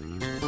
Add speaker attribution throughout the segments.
Speaker 1: It's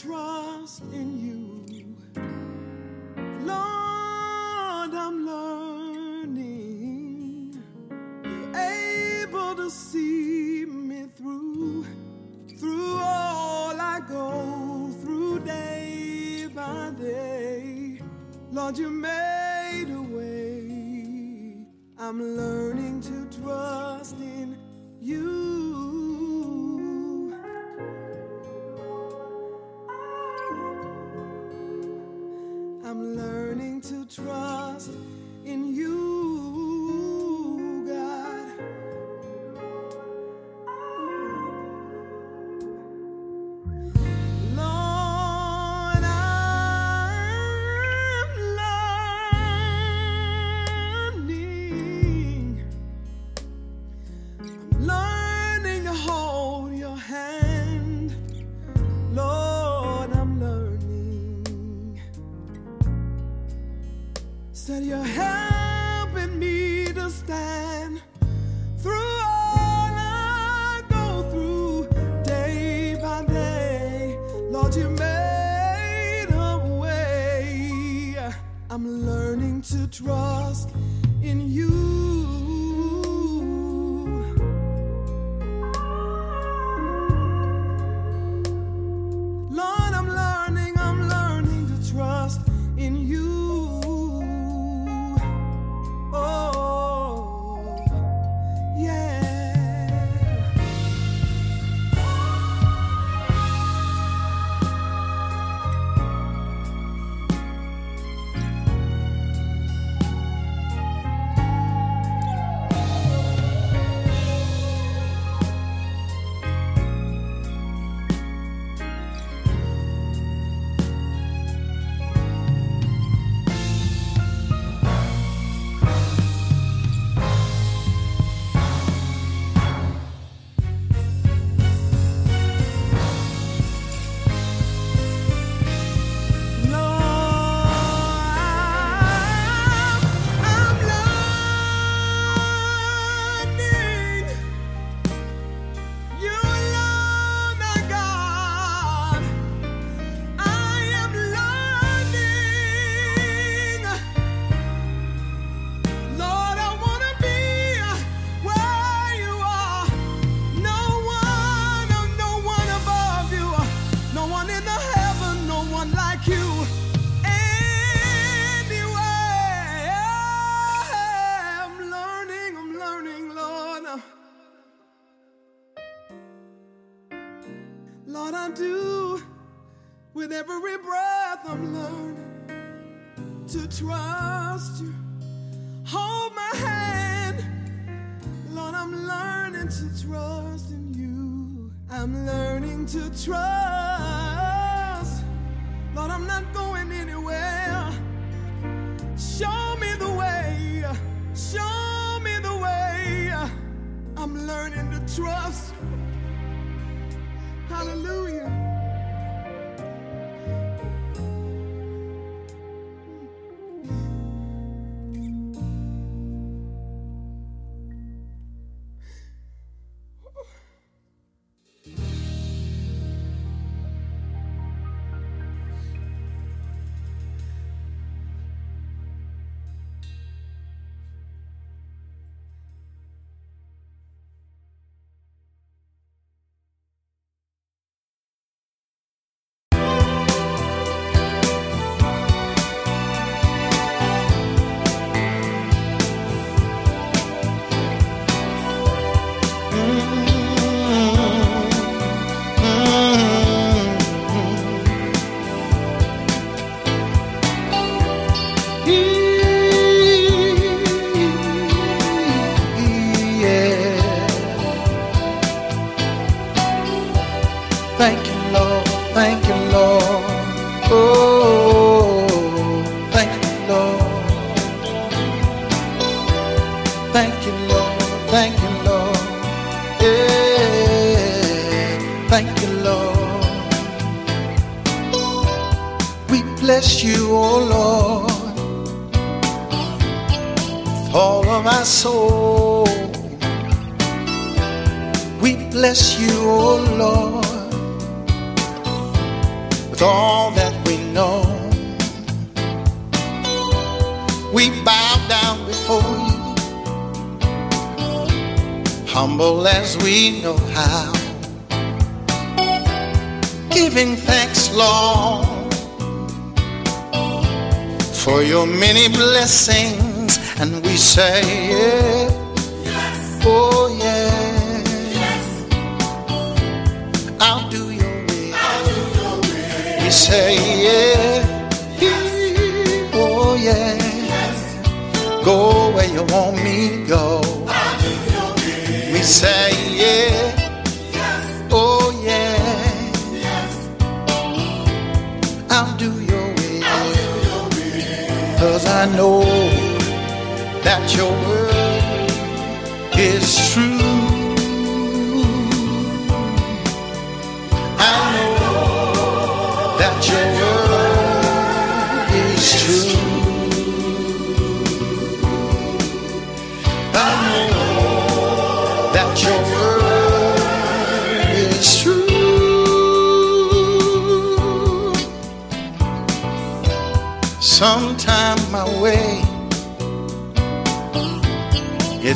Speaker 2: trust in you.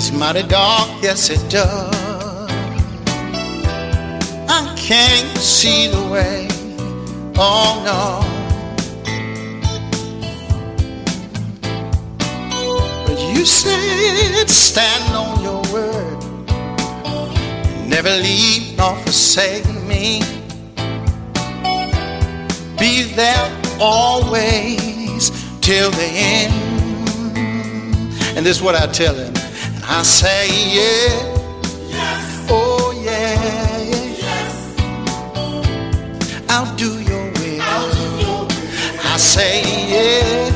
Speaker 3: It's mighty dark, yes it does. I can't see the way, oh no. But you said stand on your word, never leave nor forsake me. Be there always till the end. And this is what I tell him. I say, yeah. Oh, yeah, yeah. I'll do your will. I say, yeah.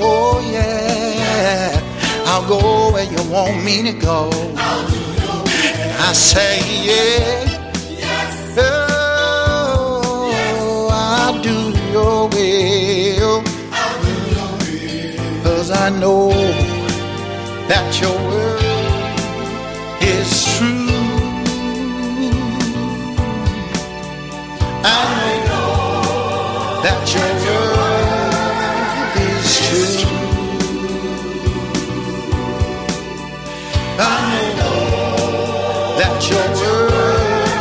Speaker 3: Oh, yeah. I'll go where you want me to go. And I say, yeah. Oh, I'll do your will. Cause I know that your word is true. I know that your word is true. I know that your word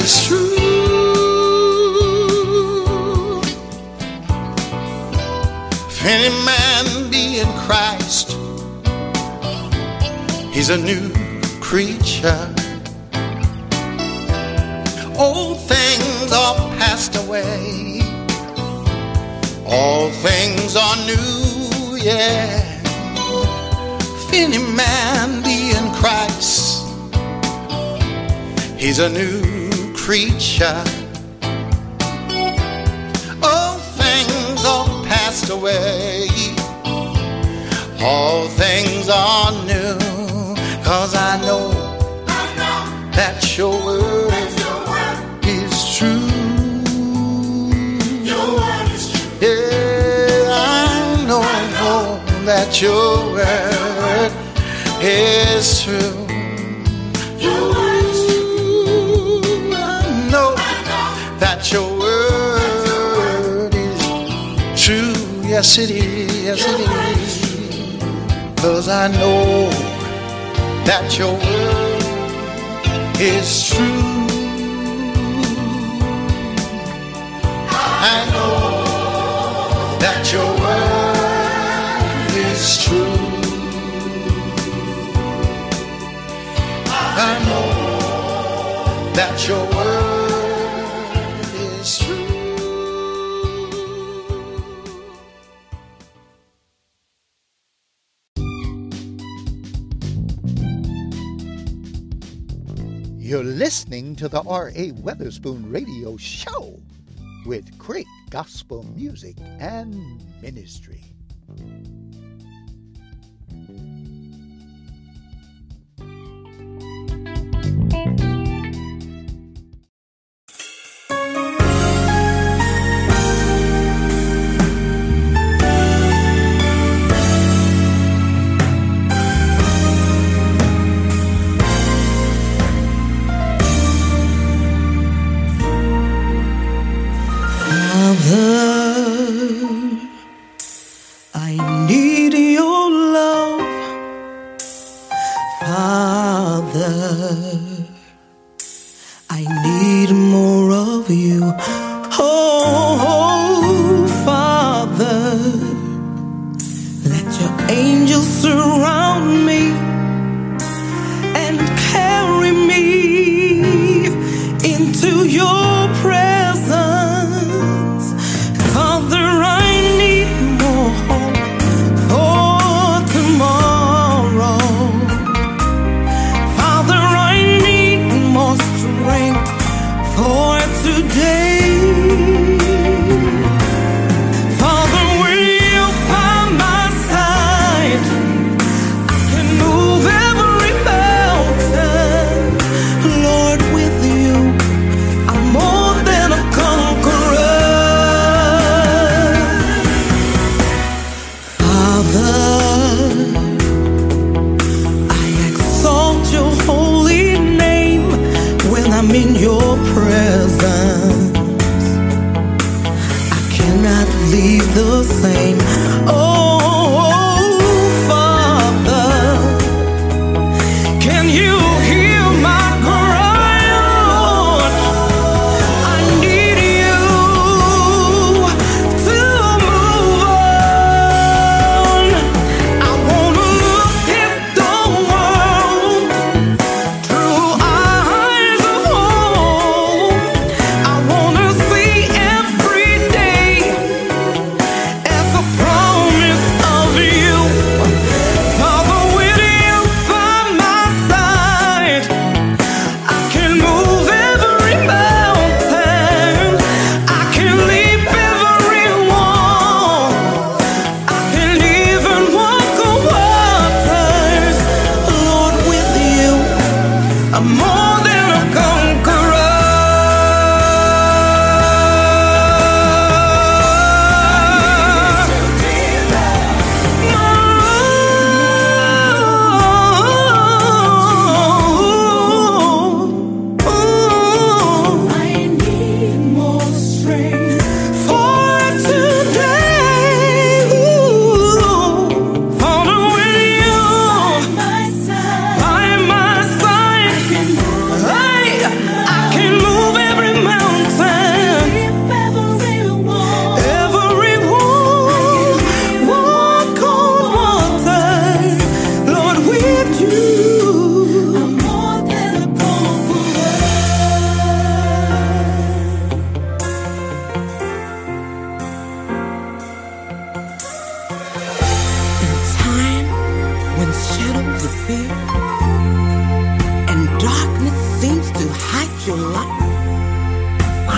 Speaker 3: is true. Any he's a new creature. Old things are passed away. All things are new, yeah. Any man be in Christ, he's a new creature. All things are passed away. All things are new. Cause I know that your word is true. Yeah, I know that your word is true. I know that your word is true. Yes, it is. Yes, it is. Cause I know that your word is true. I know that your word is true. I know that your word
Speaker 4: to the R.A. Weatherspoon Radio Show with great gospel music and ministry.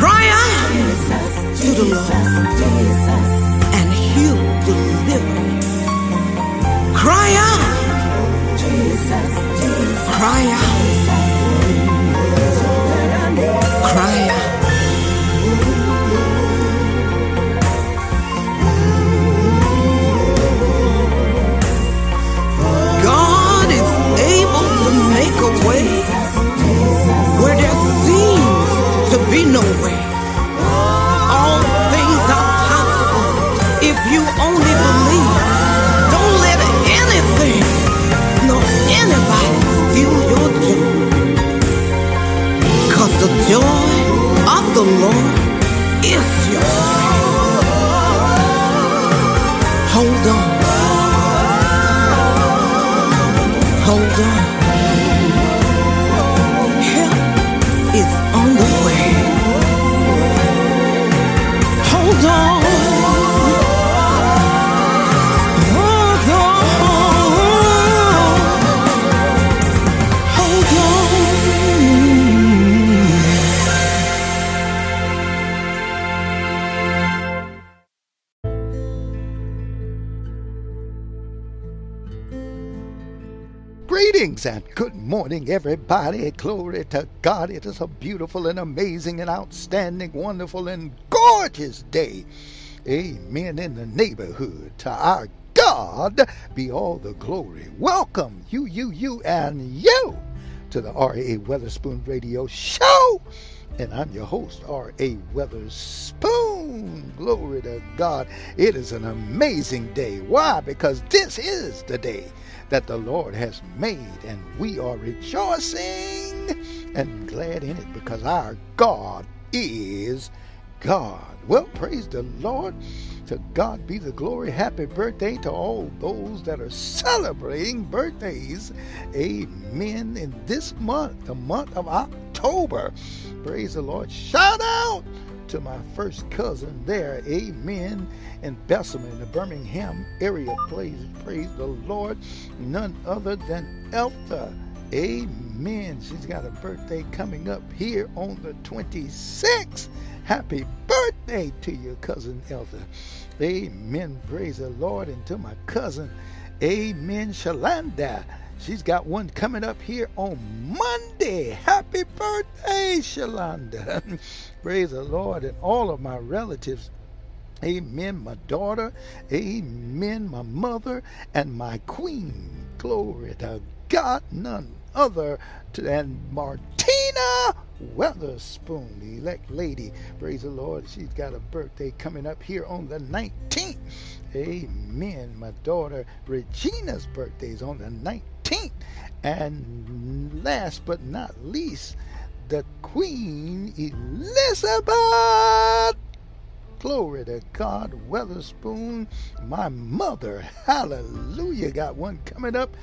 Speaker 4: Cry out to the Lord and He'll deliver you. Cry out, cry out, cry out. God is able to make a way where there seems to be no way. Joy of the Lord is your
Speaker 3: morning, everybody. Glory to God. It is a beautiful and amazing and outstanding, wonderful and gorgeous day. Amen. In the neighborhood. To our God be all the glory. Welcome, you, you, you, and you to the R.A. Weatherspoon Radio Show. And I'm your host, R.A. Weatherspoon. Glory to God. It is an amazing day. Why? Because this is the day that the Lord has made, and we are rejoicing and glad in it because our God is God. Well, praise the Lord. To God be the glory. Happy birthday to all those that are celebrating birthdays. Amen. In this month, the month of October. Praise the Lord. Shout out to my first cousin there. Amen. In Bessemer, in the Birmingham area. Praise, praise the Lord. None other than Eltha. Amen. She's got a birthday coming up here on the 26th. Happy birthday to your cousin Eltha. Amen. Praise the Lord. And to my cousin, Amen, Shalanda. She's got one coming up here on Monday. Happy birthday, Shalanda. Praise the Lord. And all of my relatives. Amen. My daughter. Amen. My mother and my queen. Glory to God. None other than Martina Weatherspoon, the elect lady. Praise the Lord. She's got a birthday coming up here on the 19th. Amen. My daughter Regina's birthday is on the 19th. And last but not least, the Queen Elizabeth. Glory to God, Weatherspoon, my mother. Hallelujah. Got one coming up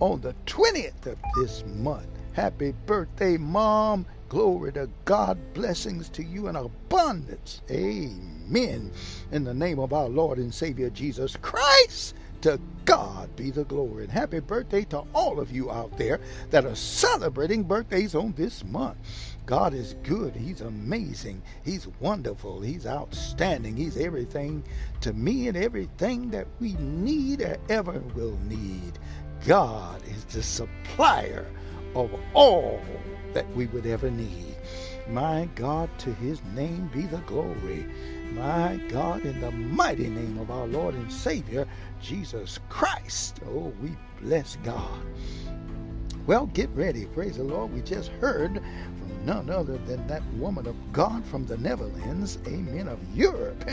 Speaker 3: on the 20th of this month. Happy birthday, Mom. Glory to God. Blessings to you in abundance. Amen. In the name of our Lord and Savior Jesus Christ. To God be the glory. And happy birthday to all of you out there that are celebrating birthdays on this month. God is good. He's amazing. He's wonderful. He's outstanding. He's everything to me and everything that we need or ever will need. God is the supplier of all that we would ever need. My God, to his name be the glory. My God, in the mighty name of our Lord and Savior, Jesus Christ. Oh, we bless God. Well, get ready. Praise the Lord. We just heard from none other than that woman of God from the Netherlands, amen, of Europe.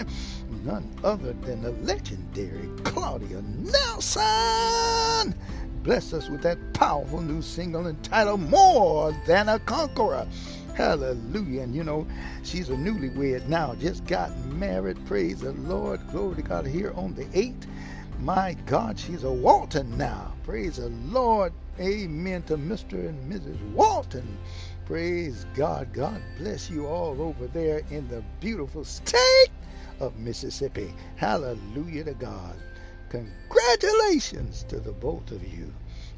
Speaker 3: None other than the legendary Claudia Nelson. Bless us with that powerful new single entitled More Than a Conqueror. Hallelujah. And you know, she's a newlywed now, just got married. Praise the Lord. Glory to God here on the 8th. My God, she's a Walton now. Praise the Lord. Amen to Mr. and Mrs. Walton. Praise God. God bless you all over there in the beautiful state of Mississippi. Hallelujah to God. Congratulations to the both of you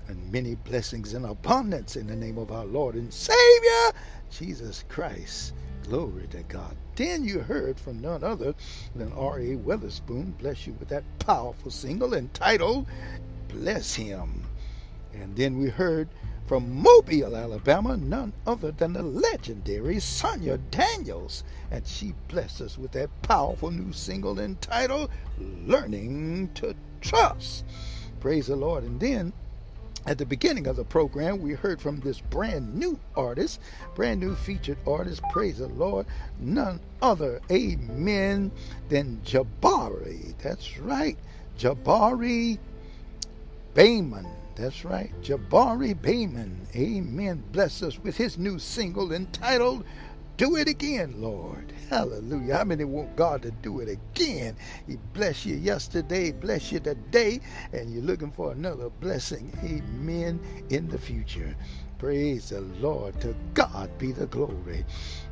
Speaker 3: and many blessings in abundance in the name of our Lord and Savior, Jesus Christ. Glory to God. Then you heard from none other than R.A. Weatherspoon. Bless you with that powerful single entitled Bless Him. And then we heard from Mobile, Alabama, none other than the legendary Sonia Daniels. And she blessed us with that powerful new single entitled Learning to Trust. Praise the Lord. And then at the beginning of the program, we heard from this brand new artist, brand new featured artist, praise the Lord, none other, amen, than Jabari. That's right, Jabari Bayman. That's right, Jabari Bayman. Amen. Bless us with his new single entitled do it again, Lord. Hallelujah. How many want God to do it again? He blessed you yesterday, bless you today, and you're looking for another blessing. Amen. In the future. Praise the Lord. To God be the glory.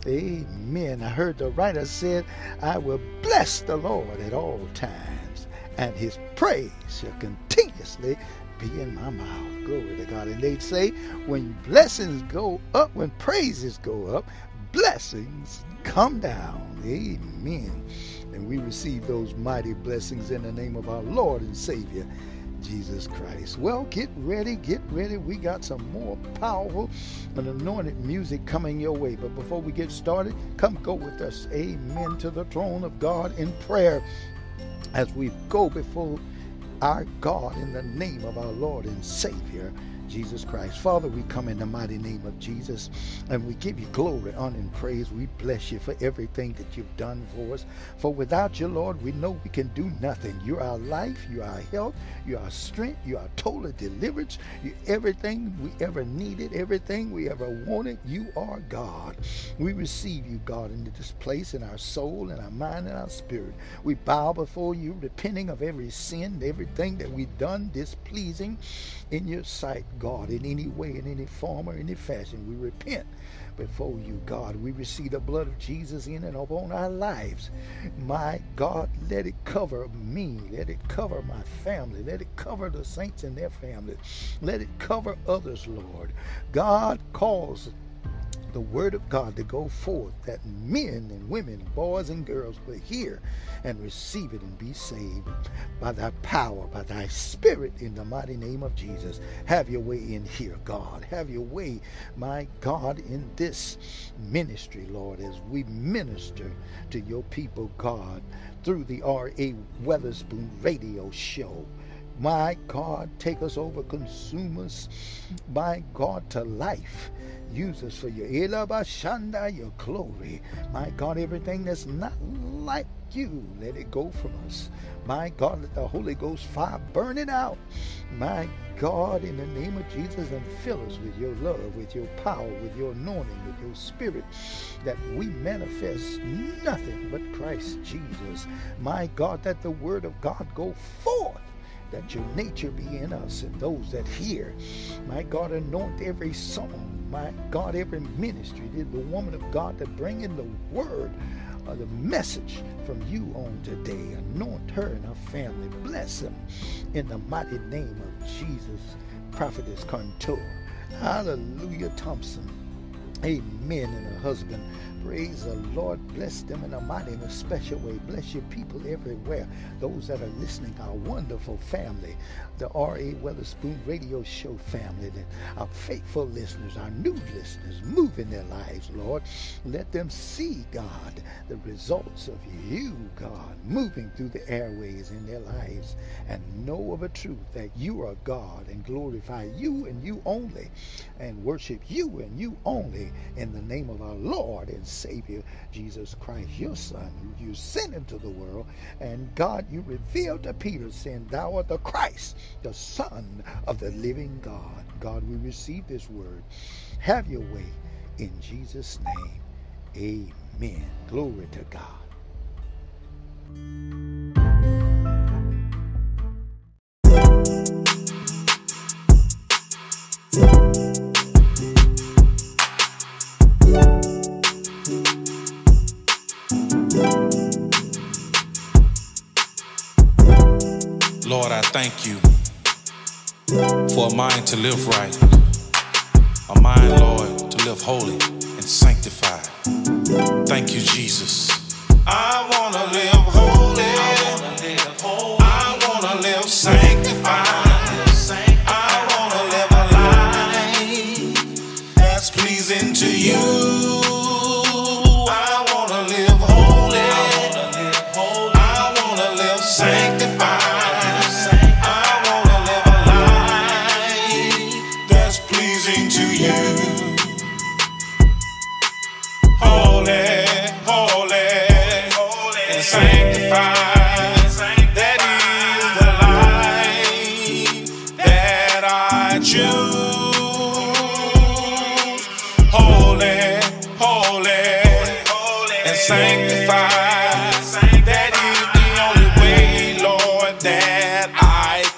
Speaker 3: Amen. I heard the writer said, I will bless the Lord at all times, and his praise shall continuously be in my mouth. Glory to God. And they say, when blessings go up, when praises go up, blessings come down. Amen. And we receive those mighty blessings in the name of our Lord and Savior, Jesus Christ. Well, get ready, get ready. We got some more powerful and anointed music coming your way. But before we get started, come go with us. Amen. To the throne of God in prayer as we go before our God in the name of our Lord and Savior, Jesus Christ. Father, we come in the mighty name of Jesus and we give you glory, honor, and praise. We bless you for everything that you've done for us. For without you, Lord, we know we can do nothing. You're our life, you're our health, you're our strength, you're our total deliverance, you're everything we ever needed, everything we ever wanted. You are God. We receive you, God, into this place in our soul, in our mind, and our spirit. We bow before you, repenting of every sin, everything that we've done displeasing in your sight, God, in any way, in any form, or any fashion. We repent before you, God. We receive the blood of Jesus in and upon our lives. My God, let it cover me. Let it cover my family. Let it cover the saints and their families. Let it cover others, Lord. God calls the word of God to go forth that men and women, boys and girls will hear and receive it and be saved by thy power, by thy spirit in the mighty name of Jesus. Have your way in here, God. Have your way, my God, in this ministry, Lord, as we minister to your people, God, through the R.A. Weatherspoon radio show. My God, take us over, consume us, my God, to life. Use us for your Elabashanda, your glory. My God, everything that's not like you, let it go from us. My God, let the Holy Ghost fire burn it out. My God, in the name of Jesus, and fill us with your love, with your power, with your anointing, with your spirit, that we manifest nothing but Christ Jesus. My God, that the word of God go forth that your nature be in us and those that hear. My God, anoint every song. My God, every ministry. Did the woman of God that bring in the word, or the message from you on today. Anoint her and her family. Bless them in the mighty name of Jesus. Prophetess Contour. Hallelujah, Thompson. Amen. And her husband. Praise the Lord. Bless them in a mighty and a special way. Bless your people everywhere. Those that are listening, our wonderful family, the R.A. Weatherspoon Radio Show family, that our faithful listeners, our new listeners, move in their lives, Lord. Let them see, God, the results of you, God, moving through the airways in their lives and know of a truth that you are God and glorify you and you only and worship you and you only in the name of our Lord and Savior, Jesus Christ, your Son, who you sent into the world. And God, you revealed to Peter, saying, Thou art the Christ, the Son of the living God. God, we receive this word. Have your way in Jesus' name. Amen. Glory to God.
Speaker 5: Lord, I thank you for a mind to live right, a mind, Lord, to live holy and sanctified. Thank you, Jesus. I want to live holy.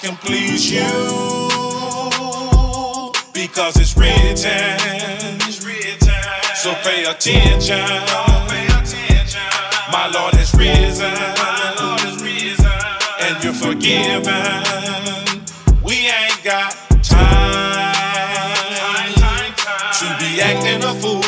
Speaker 5: Can please you. Because it's written. So pay attention. My Lord has risen. And you're forgiven. We ain't got time to be acting a fool.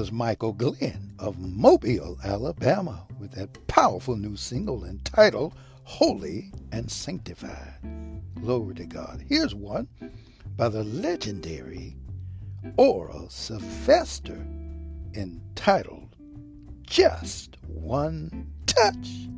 Speaker 3: was Michael Glenn of Mobile, Alabama, with that powerful new single entitled Holy and Sanctified. Glory to God. Here's one by the legendary Oral Sylvester entitled Just One Touch.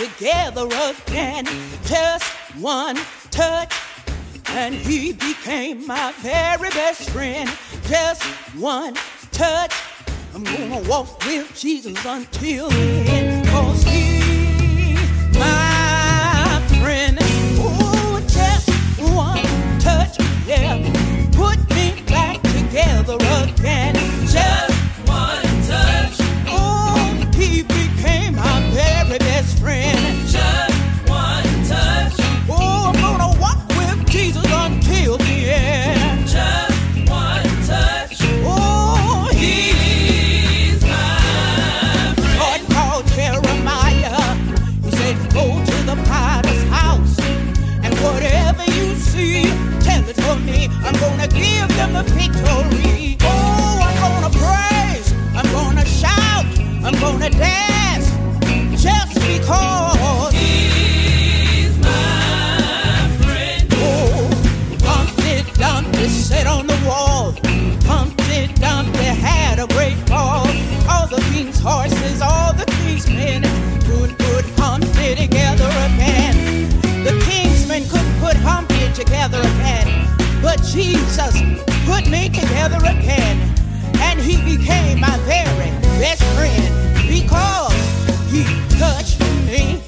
Speaker 4: together again. Just one touch, and he became my very best friend. Just one touch. I'm gonna walk with Jesus until the end. Cause he, my friend. Oh, just one touch, yeah. Put me back together again. Jesus put me together again, and he became my very best friend because he touched me.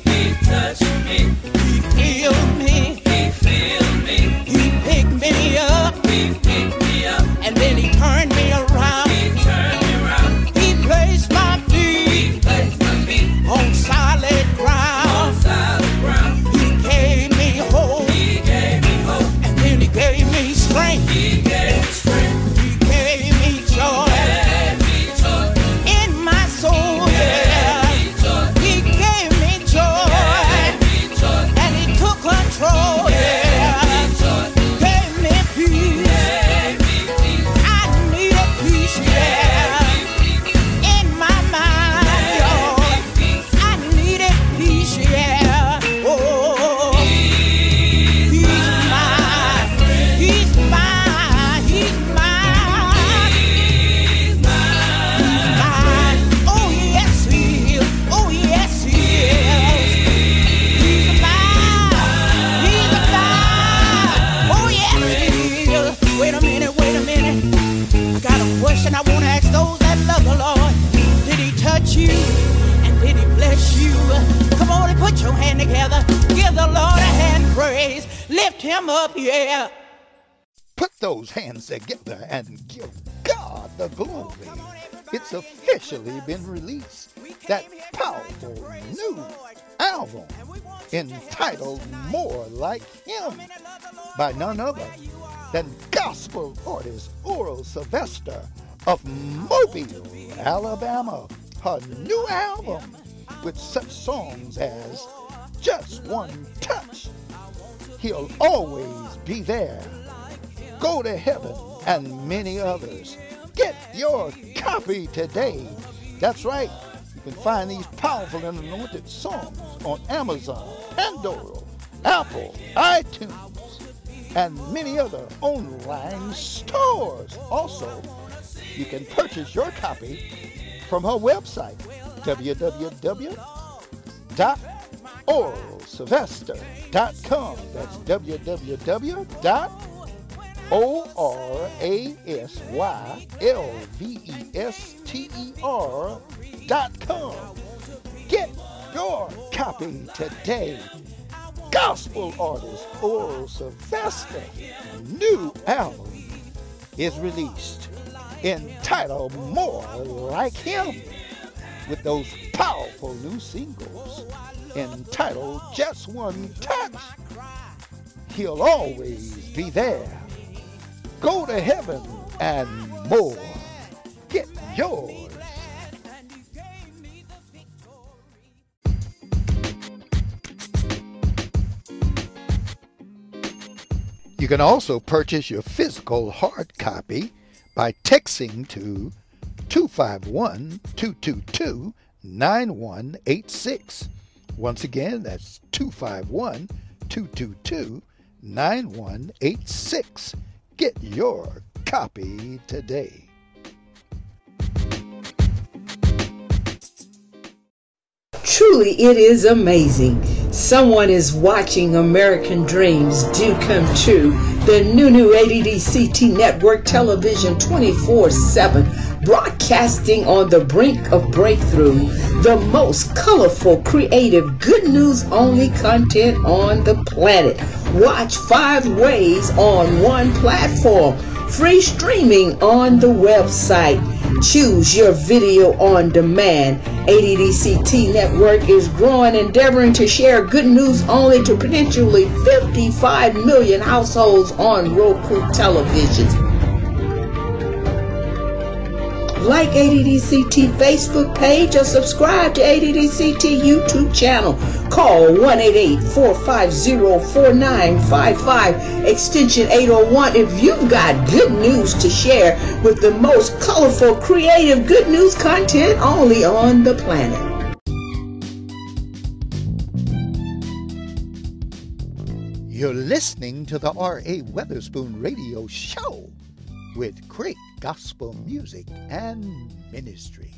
Speaker 4: together
Speaker 3: and give God the glory. It's officially been released. That powerful new album entitled More Like Him by none other than gospel artist Oral Sylvester of Mobile, Alabama. Her new album with such songs as Just One Touch. He'll always be there. Go to Heaven, and many others. Get your copy today. That's right. You can find these powerful and anointed songs on Amazon, Pandora, Apple, iTunes, and many other online stores. Also, you can purchase your copy from her website, www.oralsylvester.com. That's www.oralsylvester.com. Get your copy today. Gospel artist Oral Sylvester new album is released entitled More Like Him with those powerful new singles entitled Just One Touch. He'll always be there. Go to heaven and more. Get yours. You can also purchase your physical hard copy by texting to 251 222 9186. Once again, that's 251 222 9186. Get your copy today.
Speaker 6: Truly, it is amazing. Someone is watching American Dreams Do Come True. The new new ADDCT network television 24 7, broadcasting on the brink of breakthrough. The most colorful, creative, good news only content on the planet. Watch five ways on one platform. Free streaming on the website. Choose your video on demand. ADDCT Network is growing, endeavoring to share good news only to potentially 55 million households on Roku televisions. Like ADDCT Facebook page or subscribe to ADDCT YouTube channel. Call 1-888-450-4955 extension 801 if you've got good news to share with the most colorful, creative, good news content only on the planet.
Speaker 3: You're listening to the R.A. Weatherspoon Radio Show with great gospel music and ministry.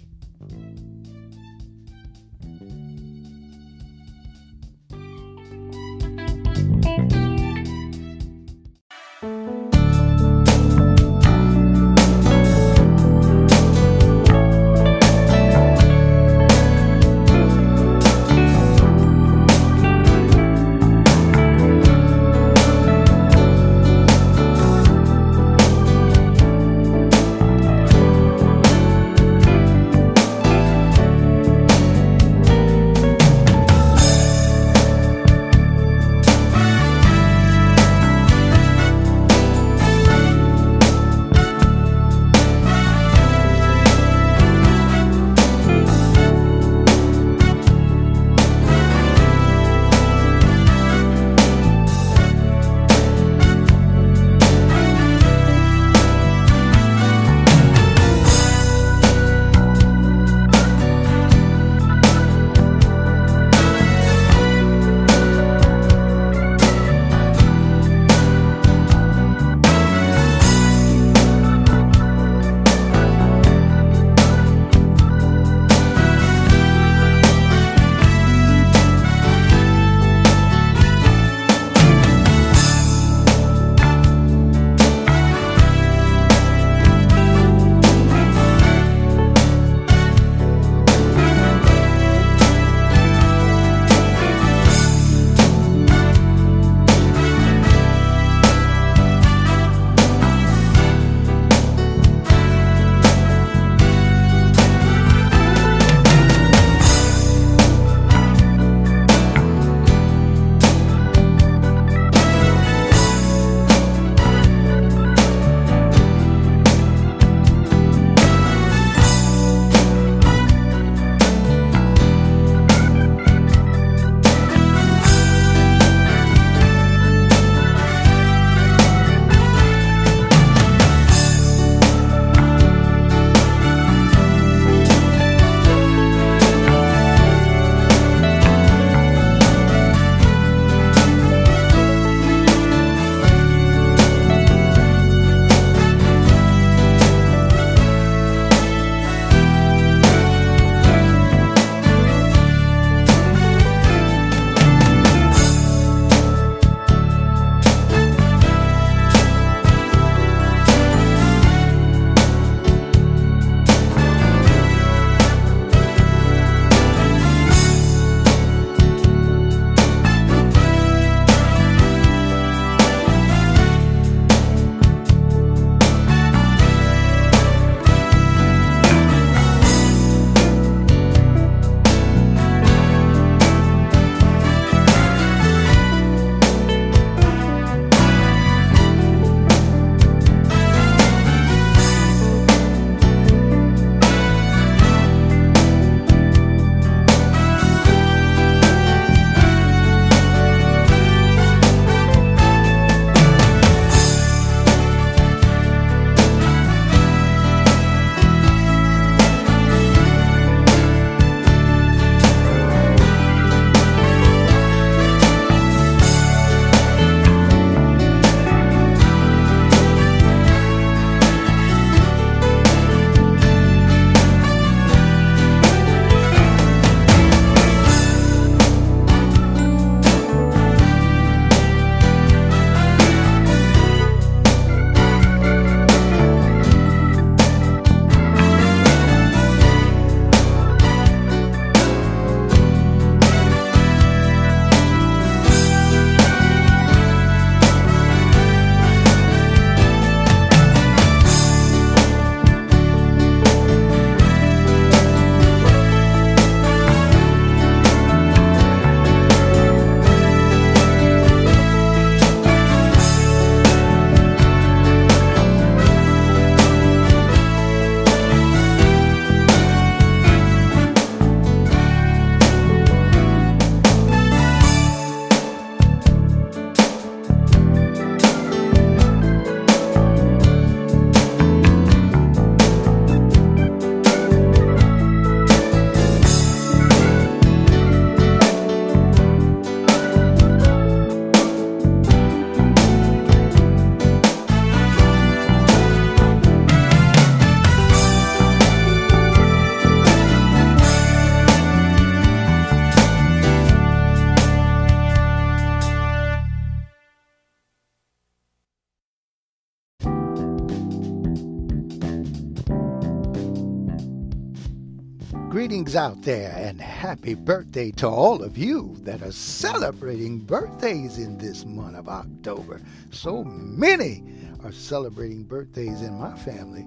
Speaker 3: Greetings out there and happy birthday to all of you that are celebrating birthdays in this month of October. So many are celebrating birthdays in my family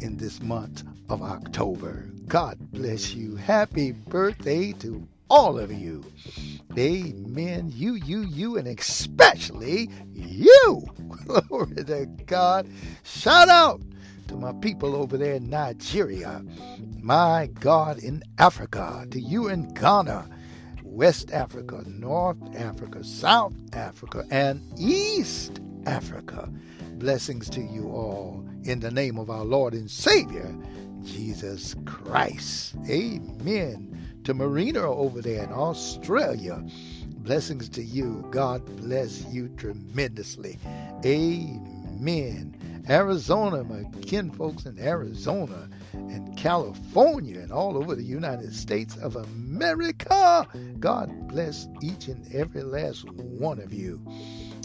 Speaker 3: in this month of October. God bless you. Happy birthday to all of you. Amen. You, you, you, and especially you. Glory to God. Shout out to my people over there in Nigeria. My God, in Africa, to you in Ghana, West Africa, North Africa, South Africa, and East Africa. Blessings to you all in the name of our Lord and Savior, Jesus Christ. Amen. To Marina over there in Australia. Blessings to you. God bless you tremendously. Amen. Arizona, my kinfolks in Arizona and California and all over the United States of America. God bless each and every last one of you.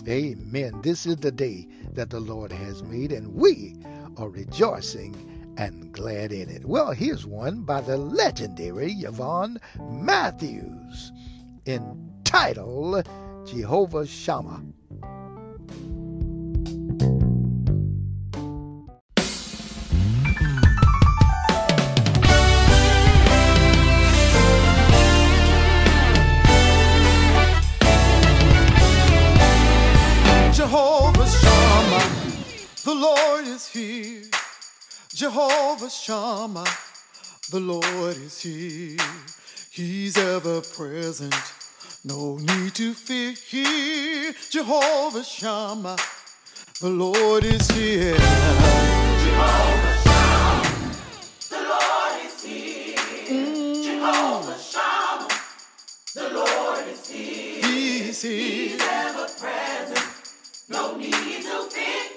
Speaker 3: Amen. This is the day that the Lord has made, and we are rejoicing and glad in it. Well, here's one by the legendary Yvonne Matthews entitled Jehovah Shammah.
Speaker 2: Lord is here. Jehovah Shammah, the Lord is here. He's ever present, no need to fear. Here, Jehovah Shammah, the Lord is here. Jehovah Shammah, the Lord is here. Mm. Jehovah Shammah, the Lord is here. He's here. He's ever present. No need to fear.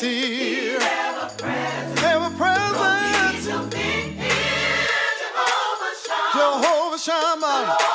Speaker 2: He's here. He's ever present. Ever present. Jehovah Shammah. Can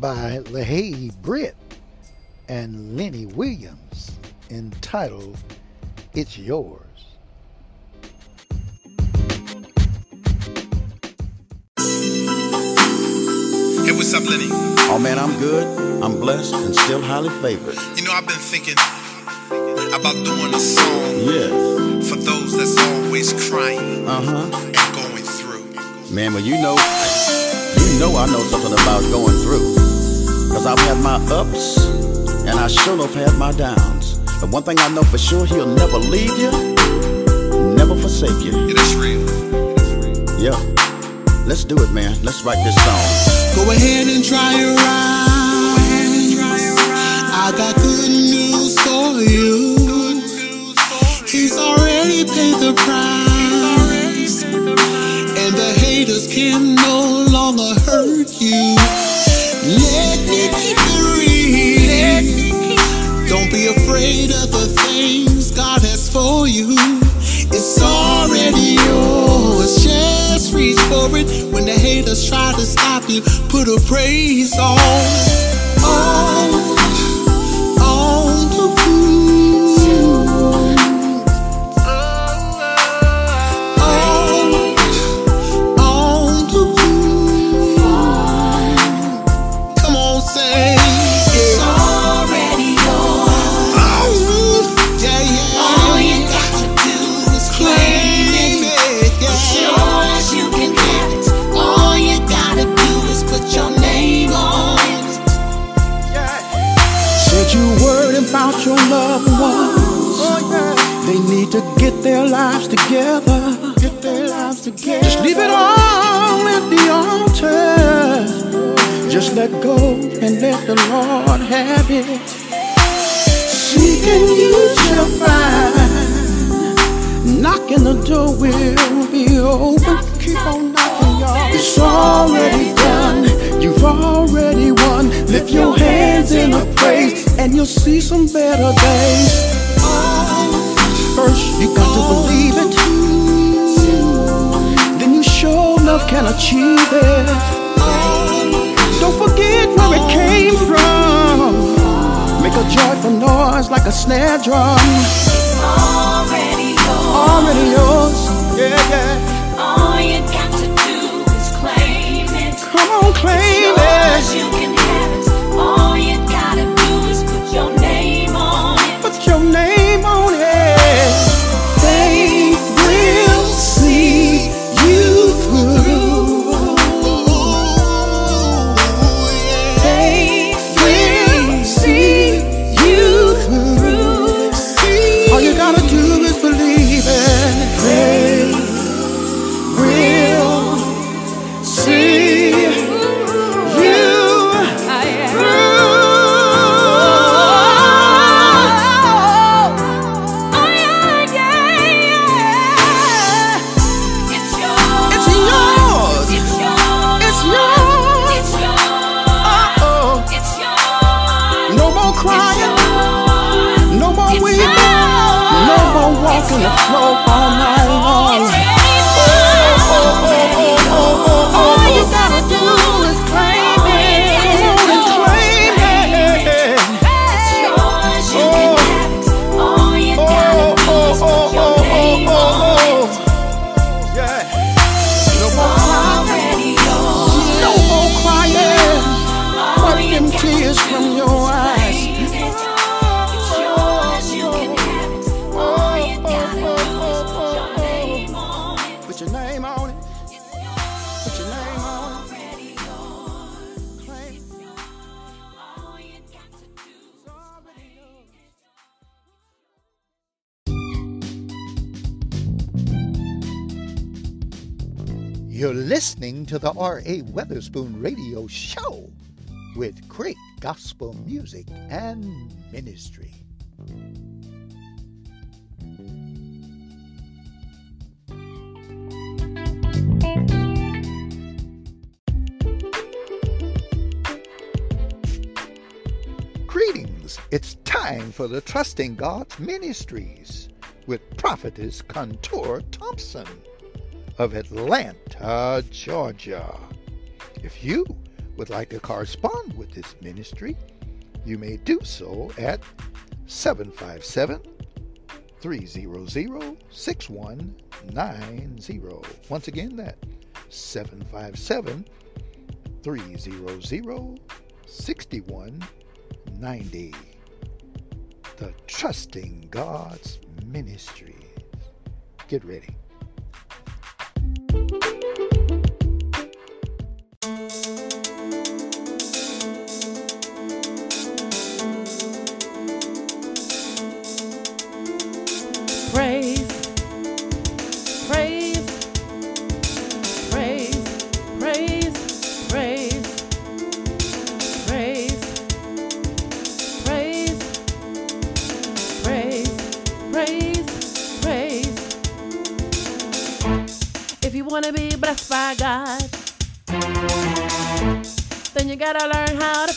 Speaker 3: by LaHaye Britt and Lenny Williams entitled It's Yours.
Speaker 7: Hey, what's up, Lenny?
Speaker 8: Oh man, I'm good. I'm blessed and still highly favored.
Speaker 7: You know, I've been thinking about doing a song
Speaker 8: Yeah.
Speaker 7: for those that's always crying
Speaker 8: Uh huh.
Speaker 7: and going through.
Speaker 8: Man, well you know, you know I know something about going through. Cause I've had my ups and I sure enough had my downs. But one thing I know for sure, he'll never leave you, never forsake you.
Speaker 7: Yeah, that's real.
Speaker 8: Yeah. Let's do it, man. Let's write this song.
Speaker 5: Go ahead and try your eyes. I got good news for you. He's already paid the price. And the haters can no longer hurt you. You, put a praise. On,
Speaker 8: Just leave it all at the altar. Just let go and let the Lord have it. Seek and you shall find. Knocking the door will be open. Keep on knocking, y'all. It's already done. You've already won. Lift your hands in a praise, and you'll see some better days. First, you got to believe it. Then you sure enough can achieve it. Don't forget where it came from. Make a joyful noise like a snare drum.
Speaker 1: Already yours.
Speaker 8: Already yours. Yeah, yeah.
Speaker 1: All you got to do is claim it.
Speaker 8: Come on, claim
Speaker 1: Yours,
Speaker 8: it.
Speaker 1: you can it.
Speaker 8: The
Speaker 3: R.A. Weatherspoon Radio Show with great gospel music and ministry. Greetings. It's time for the Trusting God's Ministries with Prophetess Contour Thompson of Atlanta, Georgia. If you would like to correspond with this ministry, you may do so at 757 300 6190. Once again, that 757 300 6190. The Trusting God's Ministries. Get ready.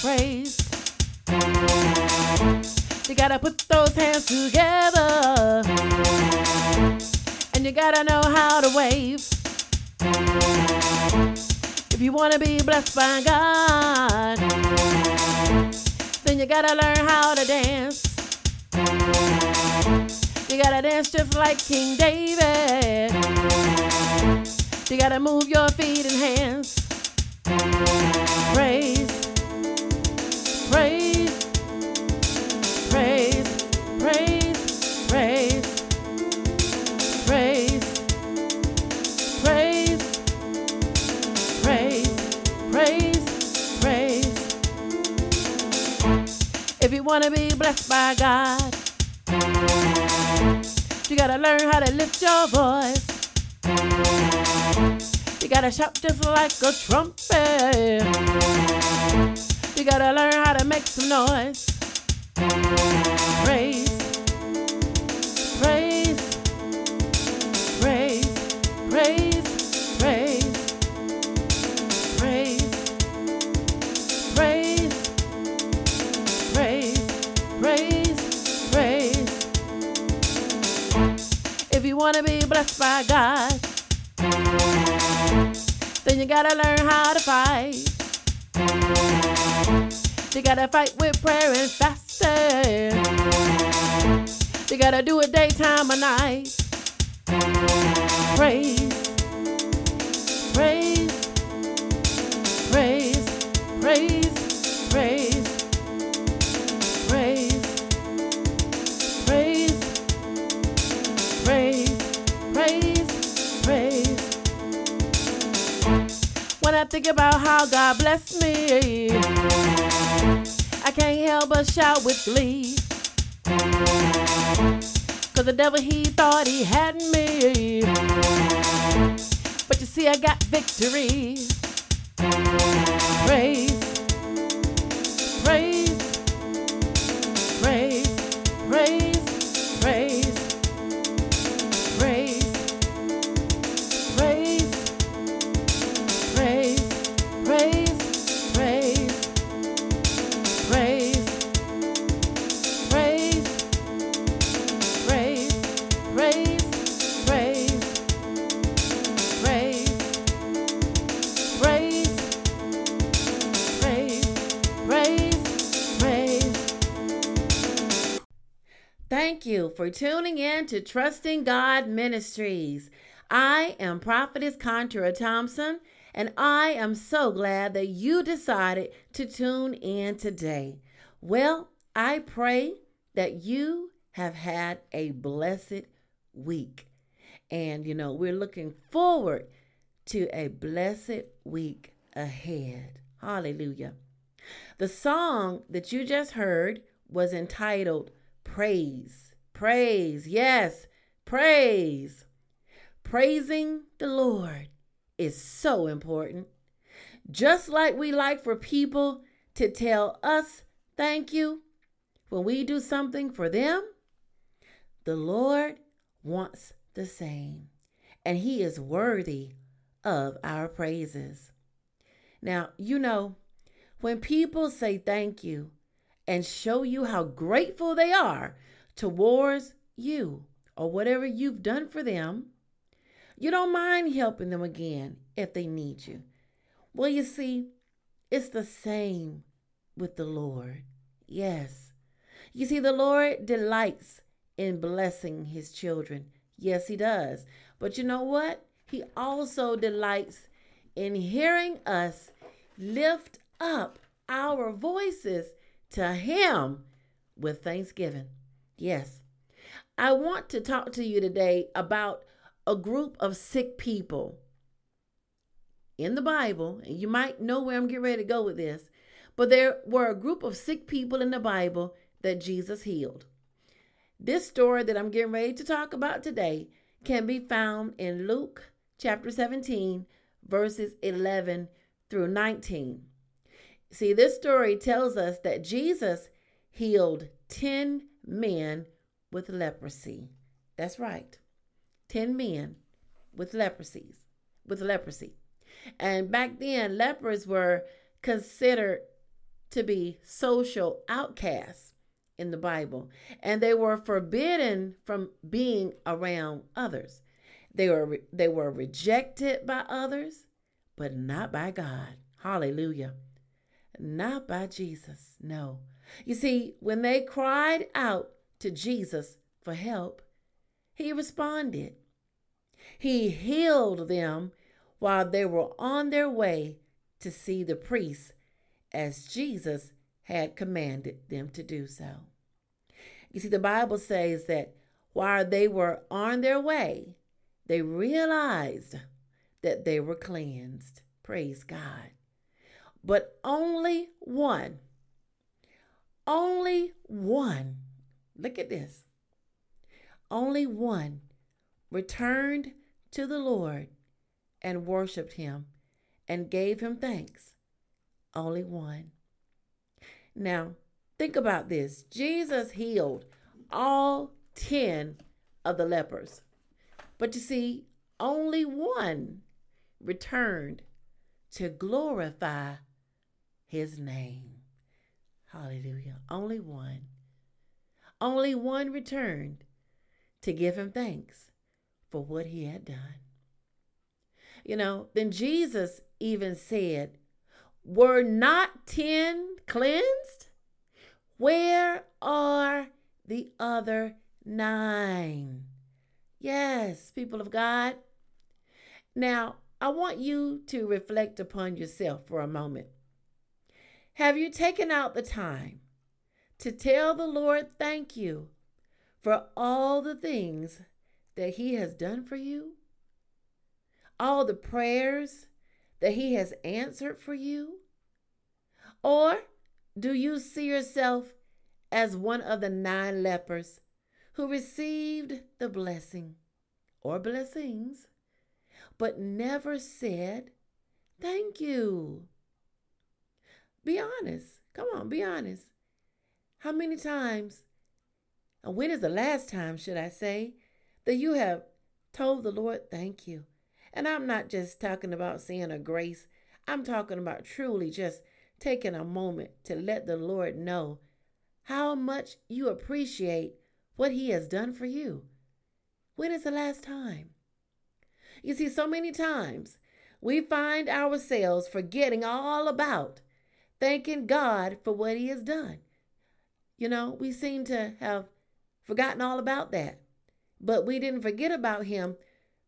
Speaker 9: Praise. You gotta put those hands together. And you gotta know how to wave. If you wanna be blessed by God, then you gotta learn how to dance. You gotta dance just like King David. You gotta move your feet and hands. Praise, want to be blessed by God, you gotta learn how to lift your voice. You gotta shout just like a trumpet. You gotta learn how to make some noise. Blessed by God, then you gotta learn how to fight. You gotta fight with prayer and fasting. You gotta do it daytime or night. Praise, think about how God blessed me, I can't help but shout with glee. Cause the devil he thought he had me. But you see, I got victory. Praise, tuning in to Trusting God Ministries. I am Prophetess Contra Thompson, and I am so glad that you decided to tune in today. Well, I pray that you have had a blessed week. And, you know, we're looking forward to a blessed week ahead. Hallelujah. The song that you just heard was entitled Praise. Praise. Yes, praise. Praising the Lord is so important. Just like we like for people to tell us thank you when we do something for them, the Lord wants the same. And He is worthy of our praises. Now, you know, when people say thank you and show you how grateful they are towards you or whatever you've done for them, you don't mind helping them again if they need you. Well, you see, it's the same with the Lord. Yes. You see, the Lord delights in blessing his children. Yes, he does. But you know what? He also delights in hearing us lift up our voices to him with thanksgiving. Yes. I want to talk to you today about a group of sick people in the Bible. And you might know where I'm getting ready to go with this. But there were a group of sick people in the Bible that Jesus healed. This story that I'm getting ready to talk about today can be found in Luke chapter 17, verses 11 through 19. See, this story tells us that Jesus healed 10 men with leprosy. That's right. 10 men with leprosies, with leprosy. And back then, lepers were considered to be social outcasts in the Bible, and they were forbidden from being around others. They were they were rejected by others, but not by God. Hallelujah. Not by Jesus. No. You see, when they cried out to Jesus for help, he responded. He healed them while they were on their way to see the priest as Jesus had commanded them to do so. You see, the Bible says that while they were on their way, they realized that they were cleansed. Praise God. But only one, only one, look at this, only one returned to the Lord and worshiped him and gave him thanks. Only one. Now, think about this Jesus healed all 10 of the lepers. But you see, only one returned to glorify his name. Hallelujah. Only one. Only one returned to give him thanks for what he had done. You know, then Jesus even said, Were not ten cleansed? Where are the other nine? Yes, people of God. Now, I want you to reflect upon yourself for a moment. Have you taken out the time to tell the Lord thank you for all the things that He has done for you? All the prayers that He has answered for you? Or do you see yourself as one of the nine lepers who received the blessing or blessings, but never said thank you? Be honest. Come on, be honest. How many times, and when is the last time, should I say, that you have told the Lord thank you? And I'm not just talking about saying a grace, I'm talking about truly just taking a moment to let the Lord know how much you appreciate what He has done for you. When is the last time? You see, so many times we find ourselves forgetting all about thanking God for what He has done. You know, we seem to have forgotten all about that. But we didn't forget about Him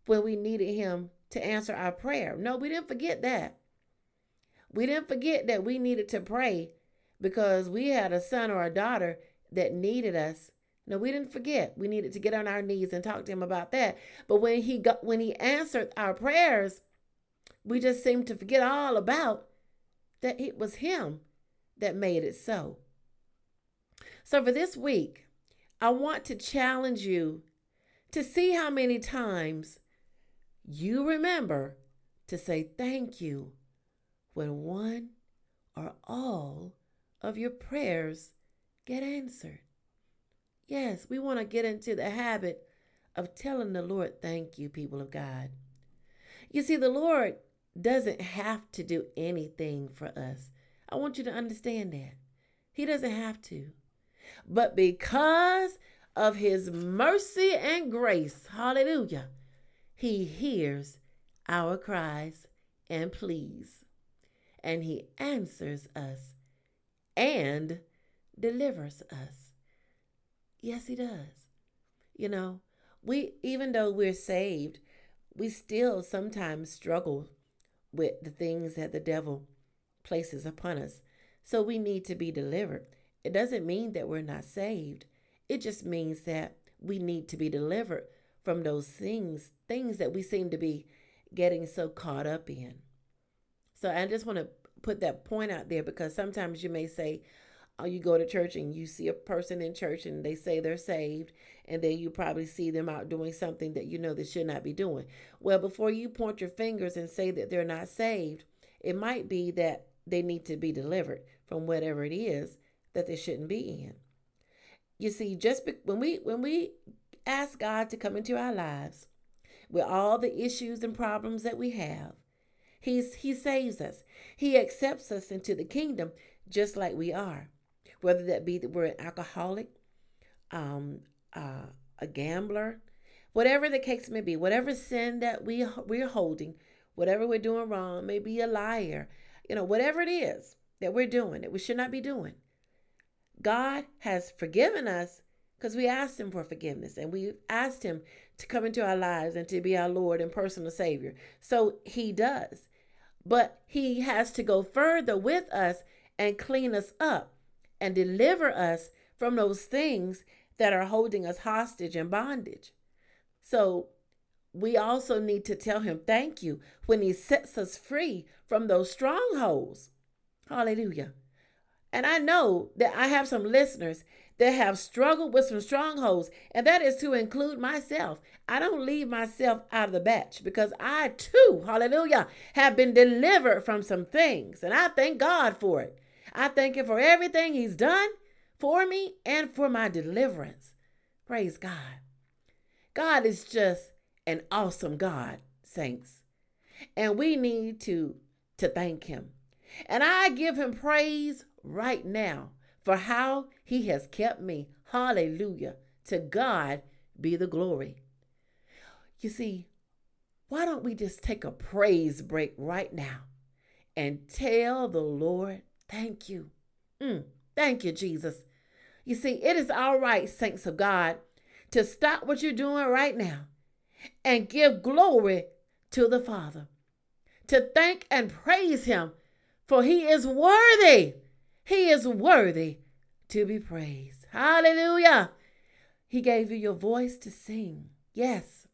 Speaker 9: when we needed Him to answer our prayer. No, we didn't forget that. We didn't forget that we needed to pray because we had a son or a daughter that needed us. No, we didn't forget. We needed to get on our knees and talk to him about that. But when he got when he answered our prayers, we just seemed to forget all about that it was him that made it so. So for this week, I want to challenge you to see how many times you remember to say thank you when one or all of your prayers get answered. Yes, we want to get into the habit of telling the Lord thank you, people of God. You see, the Lord doesn't have to do anything for us. I want you to understand that. He doesn't have to. But because of his mercy and grace, hallelujah, he hears our cries and pleas. and He answers us and delivers us. Yes, He does. You know, we, even though we're saved, we still sometimes struggle with the things that the devil places upon us. So we need to be delivered. It doesn't mean that we're not saved. It just means that we need to be delivered from those things, things that we seem to be getting so caught up in. So I just want to put that point out there because sometimes you may say, Uh, you go to church and you see a person in church and they say they're saved, and then you probably see them out doing something that you know they should not be doing. Well, before you point your fingers and say that they're not saved, it might be that they need to be delivered from whatever it is that they shouldn't be in. You see, just be- when we when we ask God to come into our lives with all the issues and problems that we have, He's He saves us. He accepts us into the kingdom just like we are. Whether that be that we're an alcoholic, um, uh, a gambler, whatever the case may be, whatever sin that we we're holding, whatever we're doing wrong, maybe a liar, you know, whatever it is that we're doing that we should not be doing. God has forgiven us because we asked Him for forgiveness and we asked Him to come into our lives and to be our Lord and personal Savior. So He does. But He has to go further with us and clean us up and deliver us from those things that are holding us hostage and bondage. So we also need to tell Him thank you when He sets us free from those strongholds. Hallelujah. And I know that I have some listeners that have struggled with some strongholds, and that is to include myself. I don't leave myself out of the batch because I too, hallelujah, have been delivered from some things, and I thank God for it. I thank Him for everything He's done for me and for my deliverance. Praise God. God is just an awesome God, saints. And we need to to thank him. And I give him praise right now for how he has kept me. Hallelujah. To God be the glory. You see, why don't we just take a praise break right now and tell the Lord, thank you. Mm, thank you, Jesus. You see, it is all right, saints of God, to stop what you're doing right now and give glory to the Father, to thank and praise Him, for He is worthy. He is worthy to be praised. Hallelujah. He gave you your voice to sing. Yes.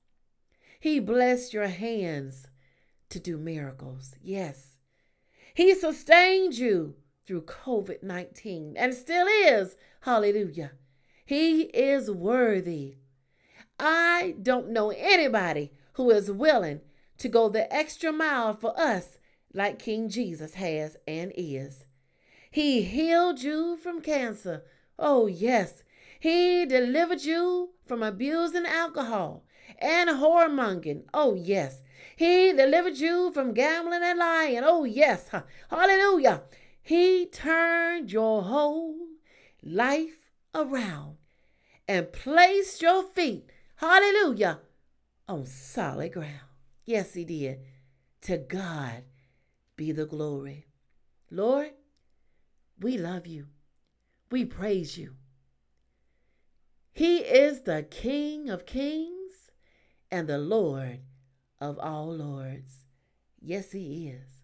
Speaker 9: He blessed your hands to do miracles. Yes. He sustained you through COVID 19 and still is. Hallelujah. He is worthy. I don't know anybody who is willing to go the extra mile for us like King Jesus has and is. He healed you from cancer. Oh, yes. He delivered you from abusing alcohol and whoremongering. Oh, yes. He delivered you from gambling and lying. Oh, yes. Hallelujah. He turned your whole life around and placed your feet, hallelujah, on solid ground. Yes, He did. To God be the glory. Lord, we love you. We praise you. He is the King of kings and the Lord of all lords. Yes, He is.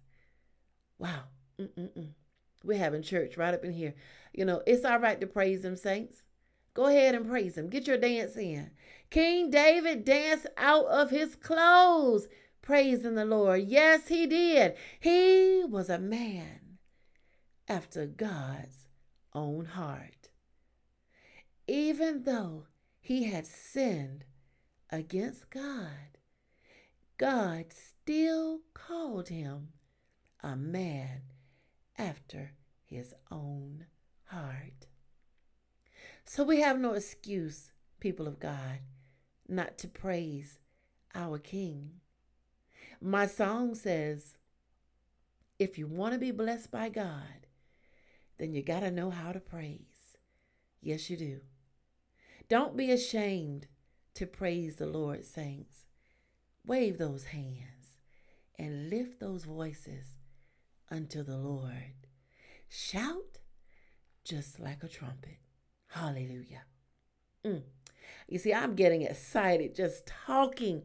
Speaker 9: Wow. Mm-mm-mm. We're having church right up in here. You know, it's all right to praise Him, saints. Go ahead and praise Him. Get your dance in. King David danced out of his clothes, praising the Lord. Yes, he did. He was a man after God's own heart. Even though he had sinned against God, God still called him a man after his own heart. So we have no excuse, people of God, not to praise our King. My song says, if you want to be blessed by God, then you got to know how to praise. Yes, you do. Don't be ashamed to praise the Lord, saints. Wave those hands and lift those voices unto the Lord. Shout just like a trumpet. Hallelujah. Mm. You see, I'm getting excited just talking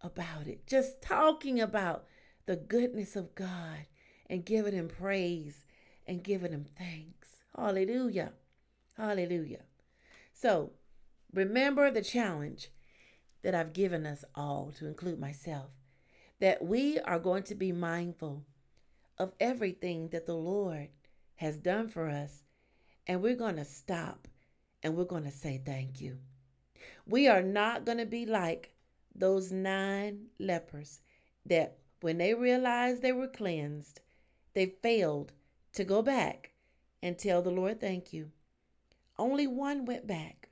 Speaker 9: about it, just talking about the goodness of God and giving Him praise and giving Him thanks. Hallelujah. Hallelujah. So remember the challenge that I've given us all, to include myself, that we are going to be mindful of everything that the Lord has done for us, and we're going to stop and we're going to say thank you. We are not going to be like those nine lepers that when they realized they were cleansed, they failed to go back and tell the Lord thank you. Only one went back.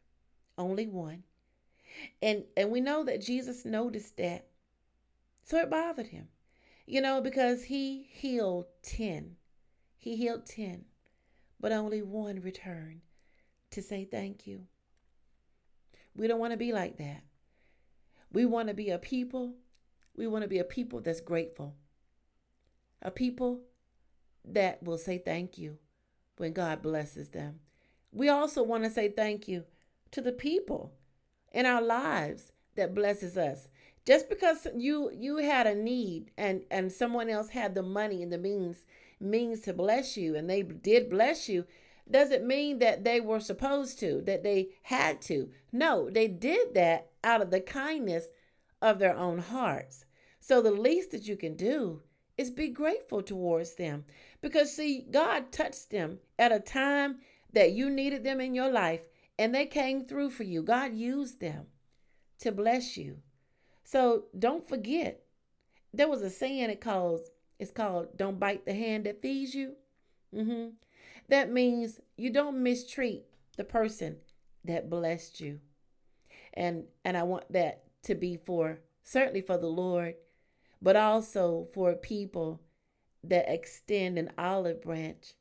Speaker 9: Only one. And and we know that Jesus noticed that. So it bothered him. You know, because he healed 10. He healed 10, but only one returned to say thank you. We don't want to be like that. We want to be a people. We want to be a people that's grateful. A people that will say thank you when God blesses them. We also want to say thank you to the people in our lives that blesses us. Just because you you had a need and and someone else had the money and the means means to bless you and they did bless you doesn't mean that they were supposed to, that they had to. No, they did that out of the kindness of their own hearts. So the least that you can do is be grateful towards them. Because, see, God touched them at a time that you needed them in your life and they came through for you. God used them to bless you. So don't forget. There was a saying it calls it's called don't bite the hand that feeds you. Mm-hmm. That means you don't mistreat the person that blessed you. And and I want that to be for certainly for the Lord, but also for people that extend an olive branch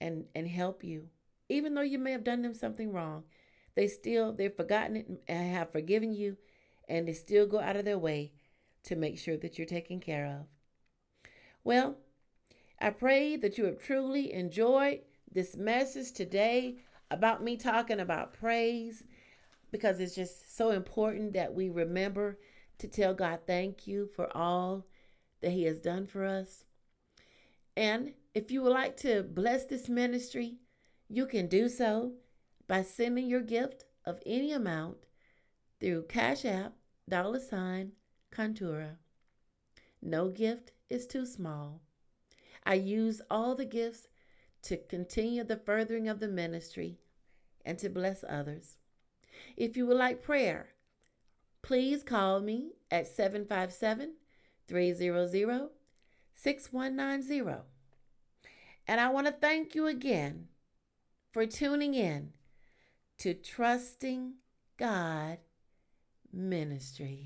Speaker 9: and and help you. Even though you may have done them something wrong, they still they've forgotten it and have forgiven you and they still go out of their way to make sure that you're taken care of. Well, I pray that you have truly enjoyed this message today about me talking about praise because it's just so important that we remember to tell God thank you for all that He has done for us. And if you would like to bless this ministry, you can do so by sending your gift of any amount through Cash App, dollar sign, Contura. No gift is too small. I use all the gifts to continue the furthering of the ministry and to bless others. If you would like prayer, please call me at 757 300 6190. And I want to thank you again for tuning in to Trusting God Ministries.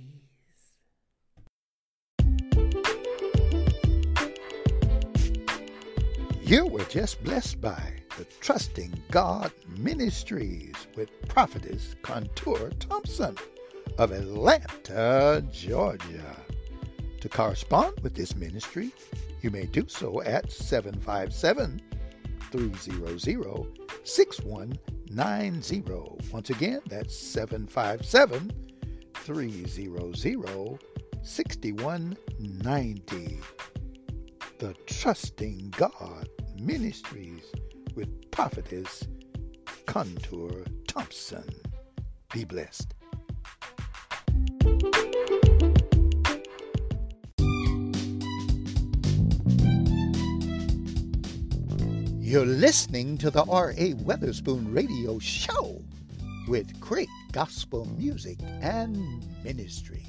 Speaker 3: You were just blessed by the Trusting God Ministries with Prophetess Contour Thompson of Atlanta, Georgia. To correspond with this ministry, you may do so at 757 300 6190. Once again, that's 757 300 6190. The Trusting God Ministries with Prophetess Contour Thompson. Be blessed. You're listening to the R.A. Weatherspoon Radio Show with great gospel music and ministry.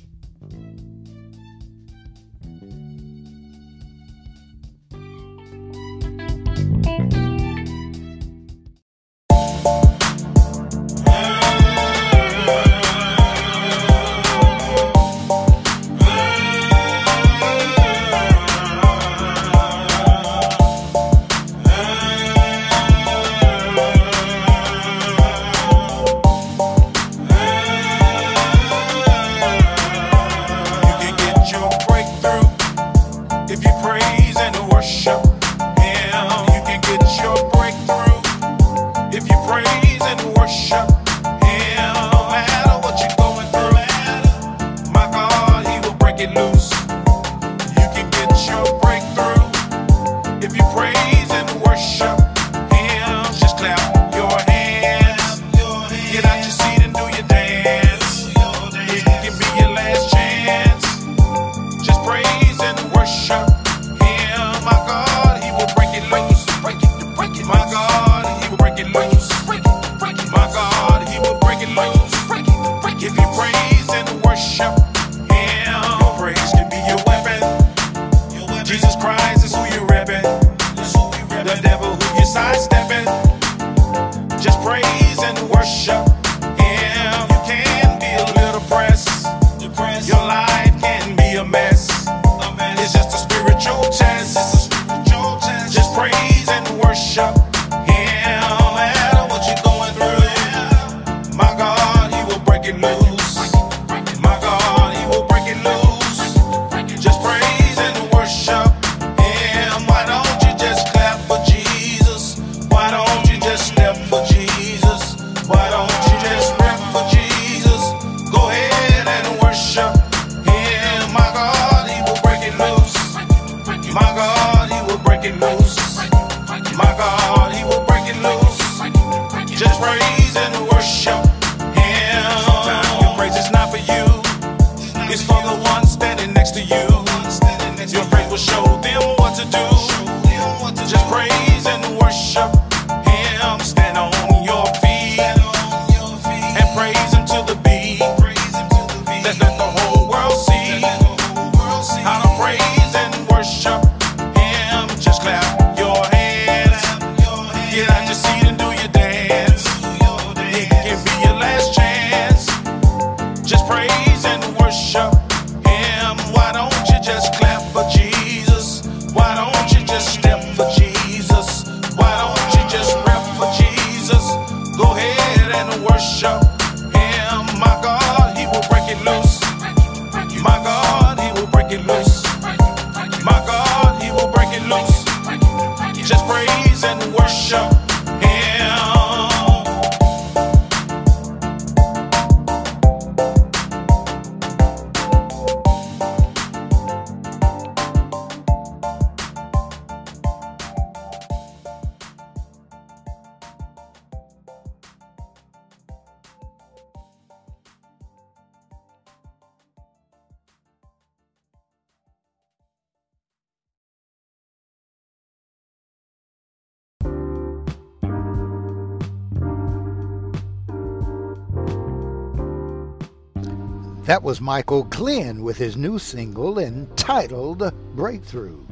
Speaker 3: Michael Glenn with his new single entitled Breakthrough.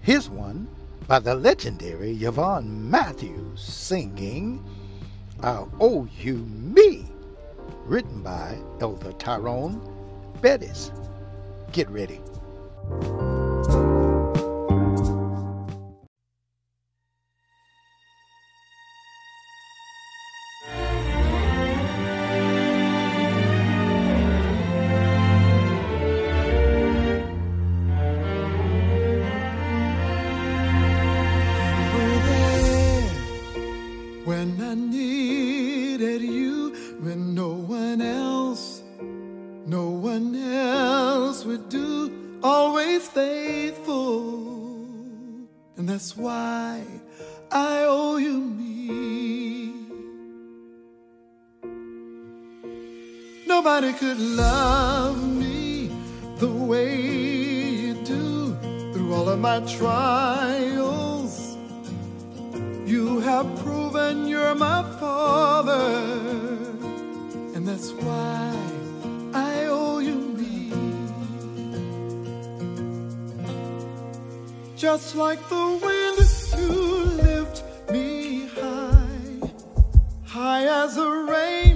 Speaker 3: His one by the legendary Yvonne Matthews singing I'll Owe You Me, written by Elder Tyrone Bettis. Get ready.
Speaker 2: could love me the way you do through all of my trials. You have proven you're my father, and that's why I owe you me. Just like the wind, you lift me high, high as
Speaker 10: a rain.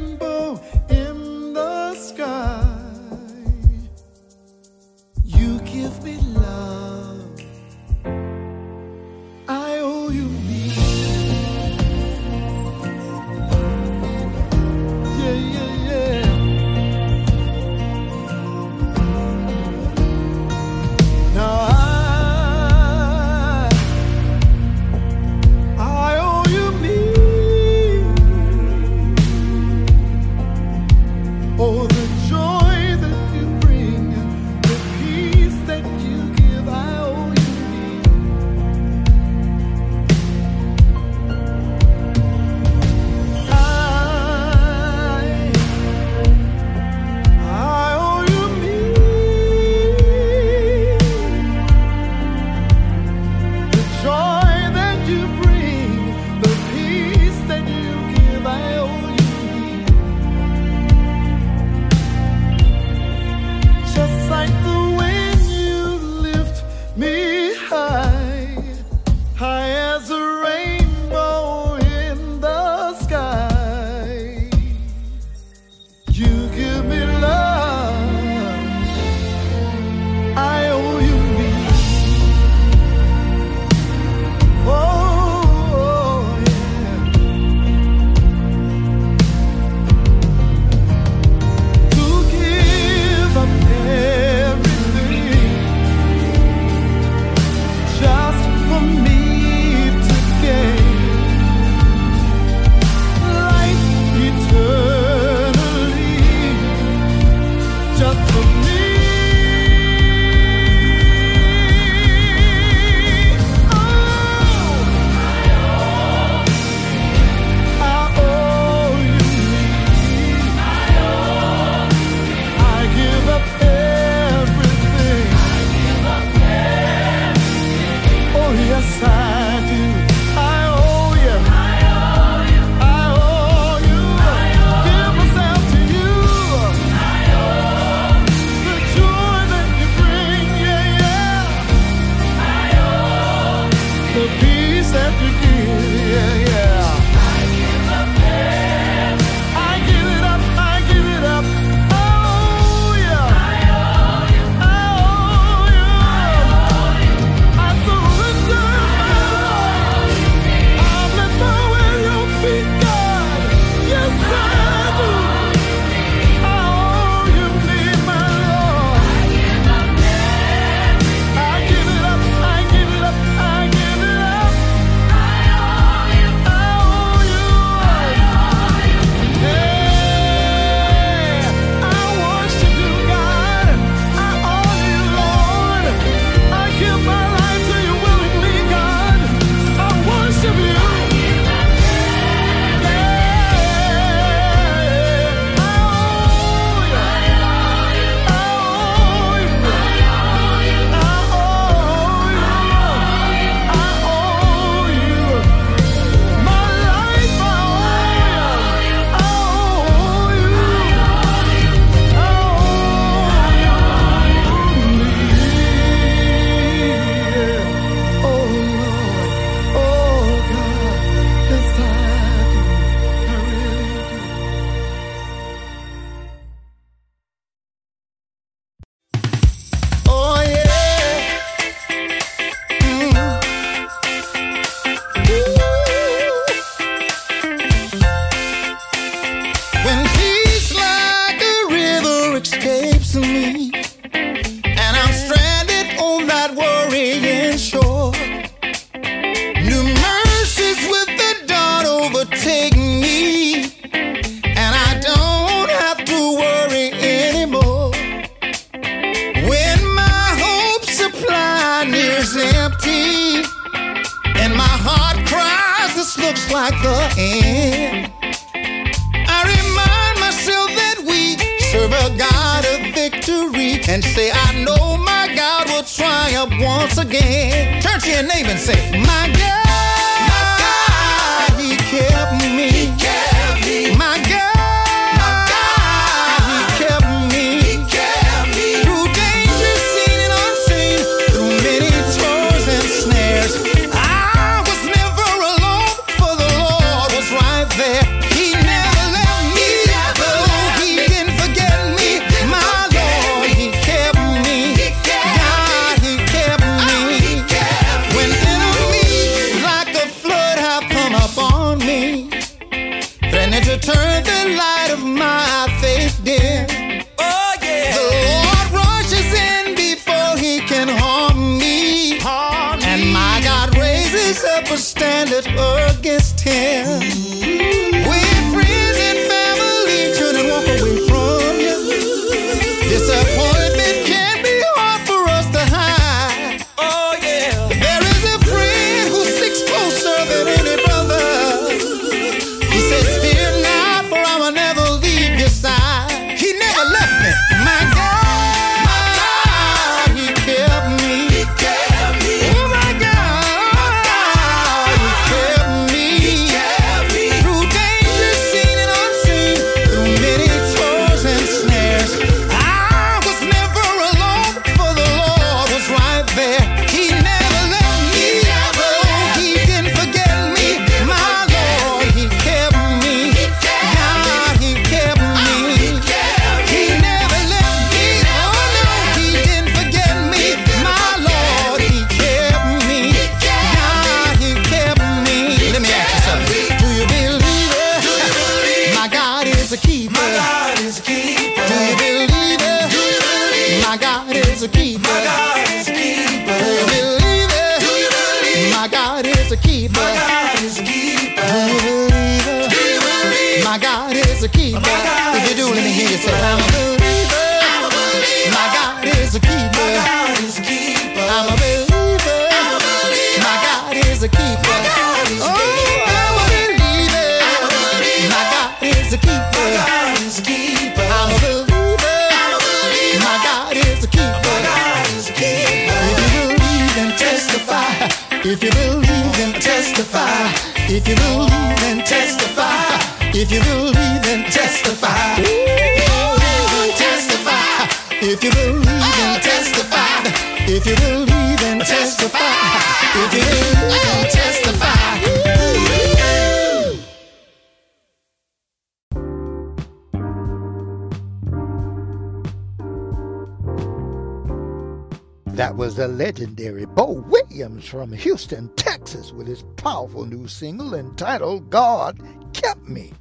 Speaker 3: That was the legendary Bo Williams from Houston, Texas, with his powerful new single entitled God Kept Me.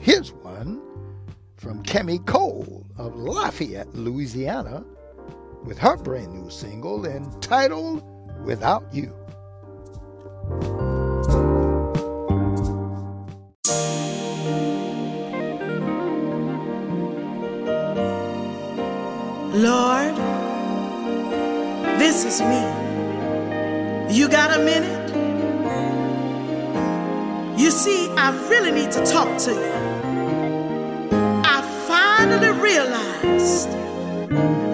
Speaker 3: Here's one from Kemi Cole of Lafayette, Louisiana, with her brand new single entitled Without You.
Speaker 2: me. You got a minute? You see, I really need to talk to you. I finally realized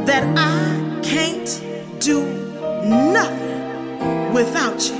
Speaker 2: that I can't do nothing without you.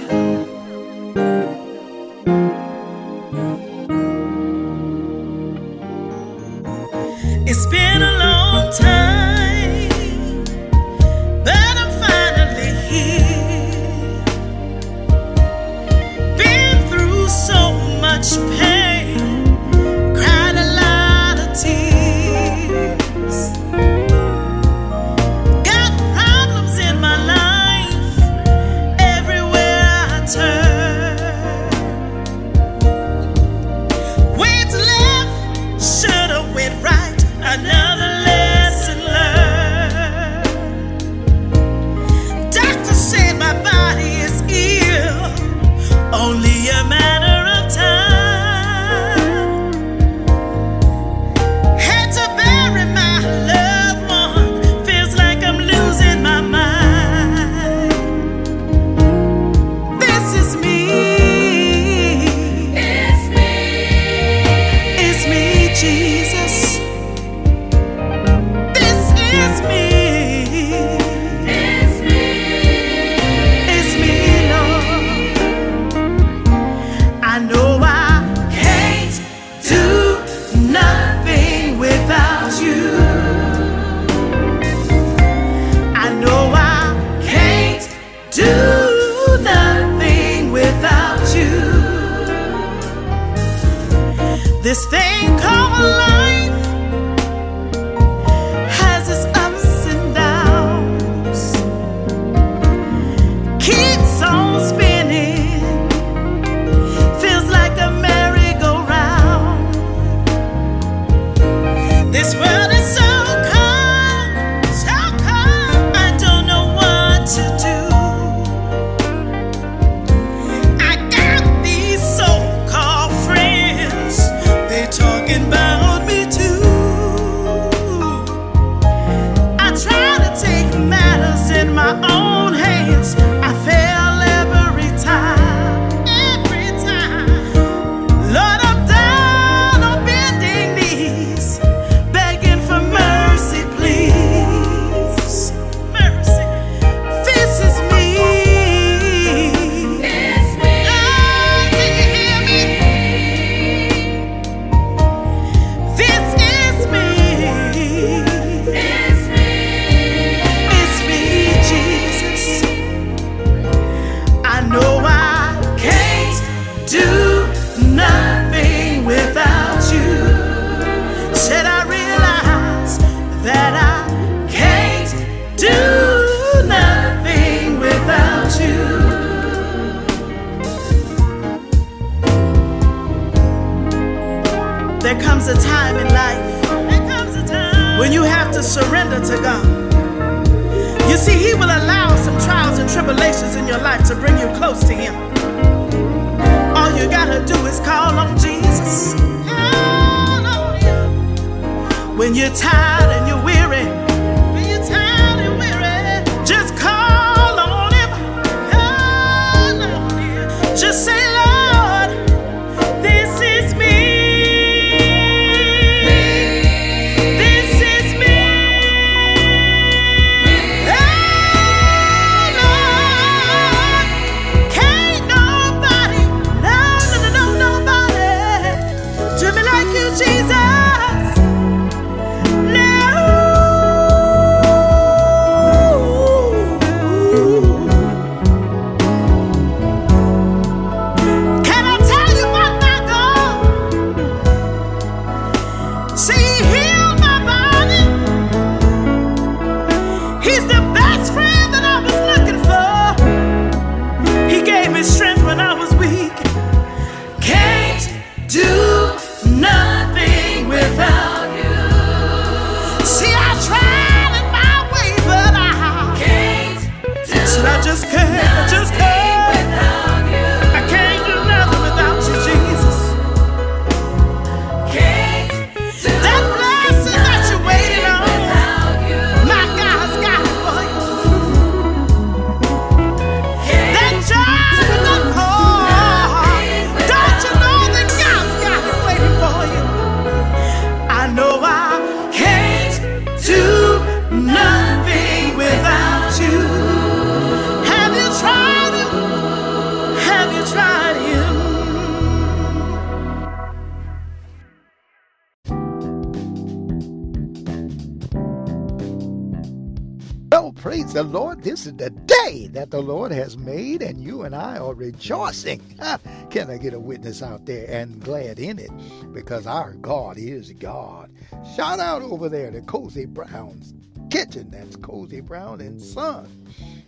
Speaker 3: Rejoicing. Can I get a witness out there and glad in it? Because our God is God. Shout out over there to Cozy Brown's Kitchen. That's Cozy Brown and Son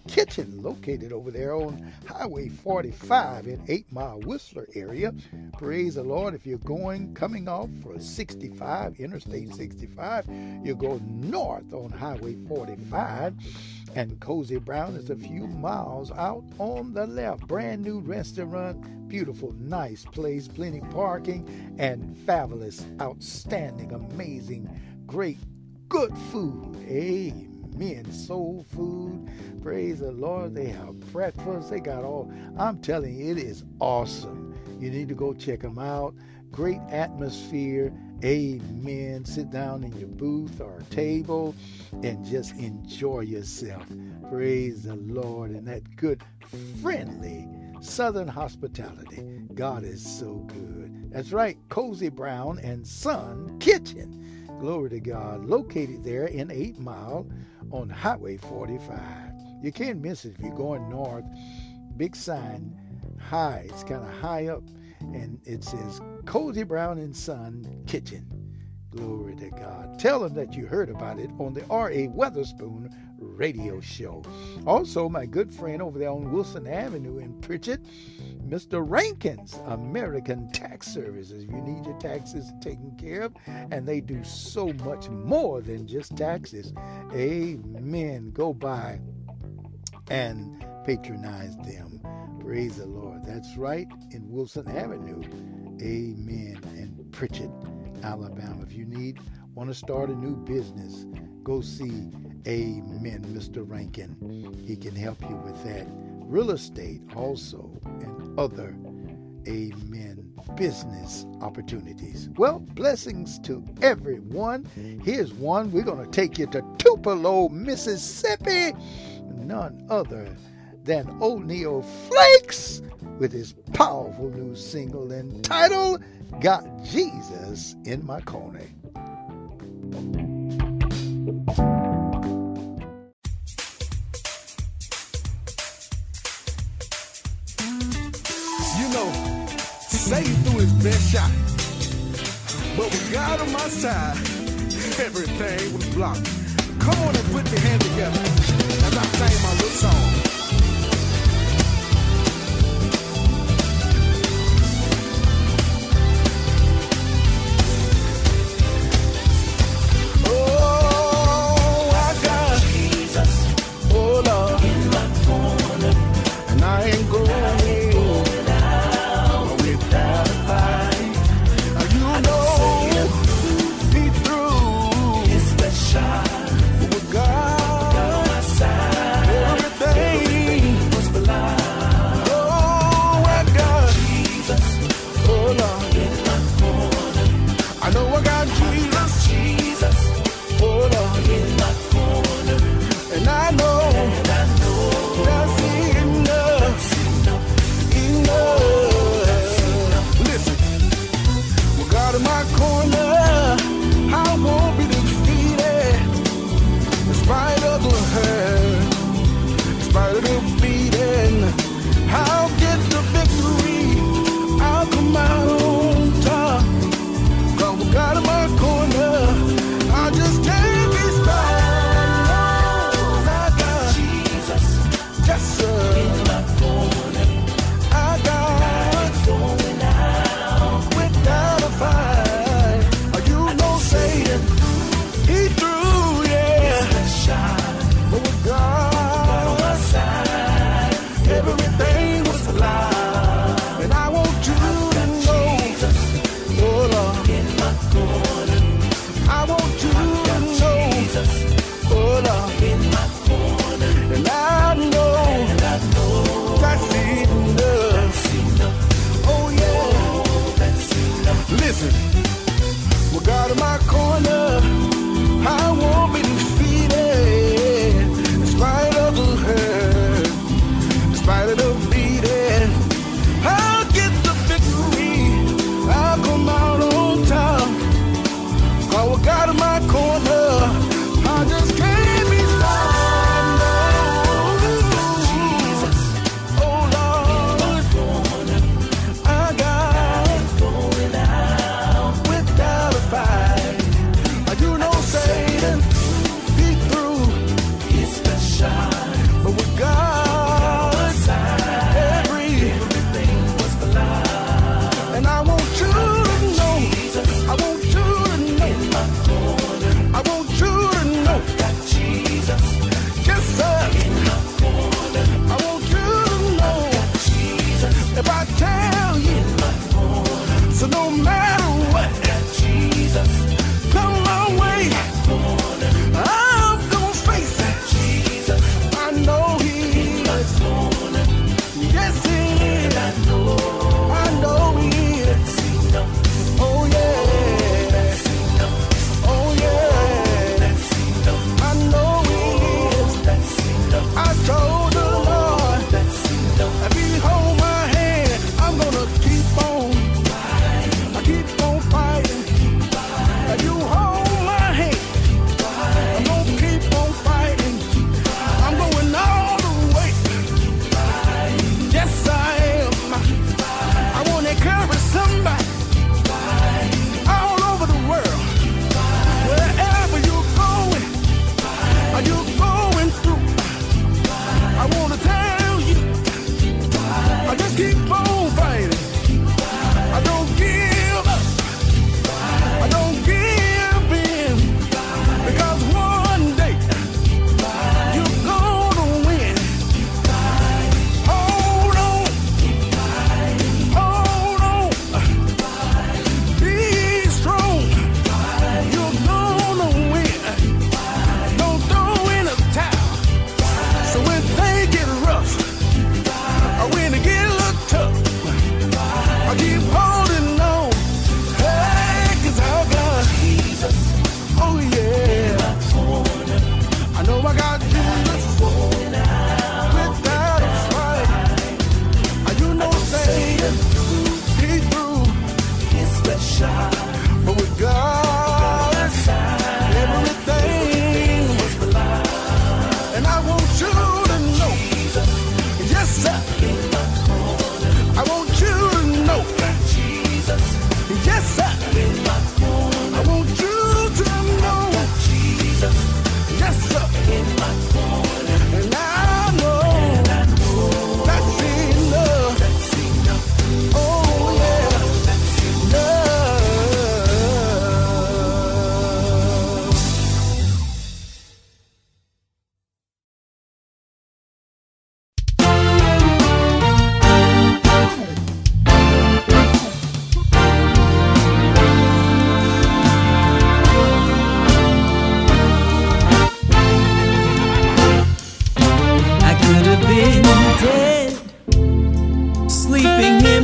Speaker 3: Kitchen, located over there on Highway 45 in 8 Mile Whistler area. Praise the Lord. If you're going, coming off for 65, Interstate 65, you go north on Highway 45, and Cozy Brown is a few miles out on the left. Brand new restaurant, beautiful, nice place, plenty parking, and fabulous, outstanding, amazing, great, good food. Amen. Soul food. Praise the Lord. They have breakfast. They got all. I'm telling you, it is awesome. You need to go check them out. Great atmosphere. Amen. Sit down in your booth or table and just enjoy yourself. Praise the Lord and that good, friendly Southern hospitality. God is so good. That's right, Cozy Brown and Son Kitchen. Glory to God. Located there in 8 Mile on Highway 45. You can't miss it if you're going north. Big sign, high. It's kind of high up and it says Cozy Brown and Son Kitchen. Glory to God. Tell them that you heard about it on the R.A. Weatherspoon radio show. Also, my good friend over there on Wilson Avenue in Prichard, Mr. Rankin's American Tax Services. You need your taxes taken care of, and they do so much more than just taxes. Amen. Go by and patronize them. Praise the Lord. That's right, in Wilson Avenue. Amen. In Prichard, Alabama. If you need, want to start a new business, go see Amen, Mr. Rankin. He can help you with that. Real estate also, and other Amen. Business opportunities. Well, blessings to everyone. Here's one. We're going to take you to Tupelo, Mississippi. None other than Old Neo Flakes with his powerful new single entitled Got Jesus in My Corner.
Speaker 1: You know, Satan threw his best shot. But with God on my side, everything was blocked. Come on and put your hands together as I sing my little song.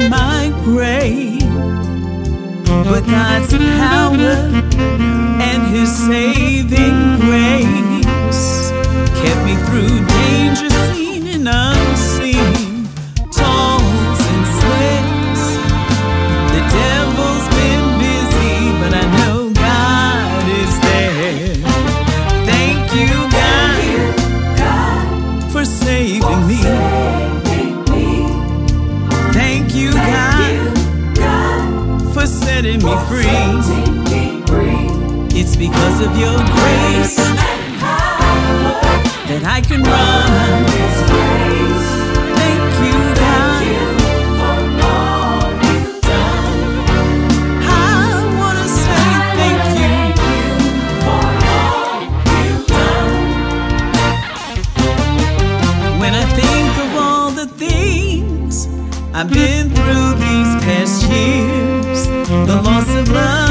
Speaker 1: in my
Speaker 11: grave. But God's power and His saving grace kept me through danger. because of your grace that I can run. Thank you, God. I wanna say thank you. When I think of all the things I've been through these past years, the loss of
Speaker 12: love.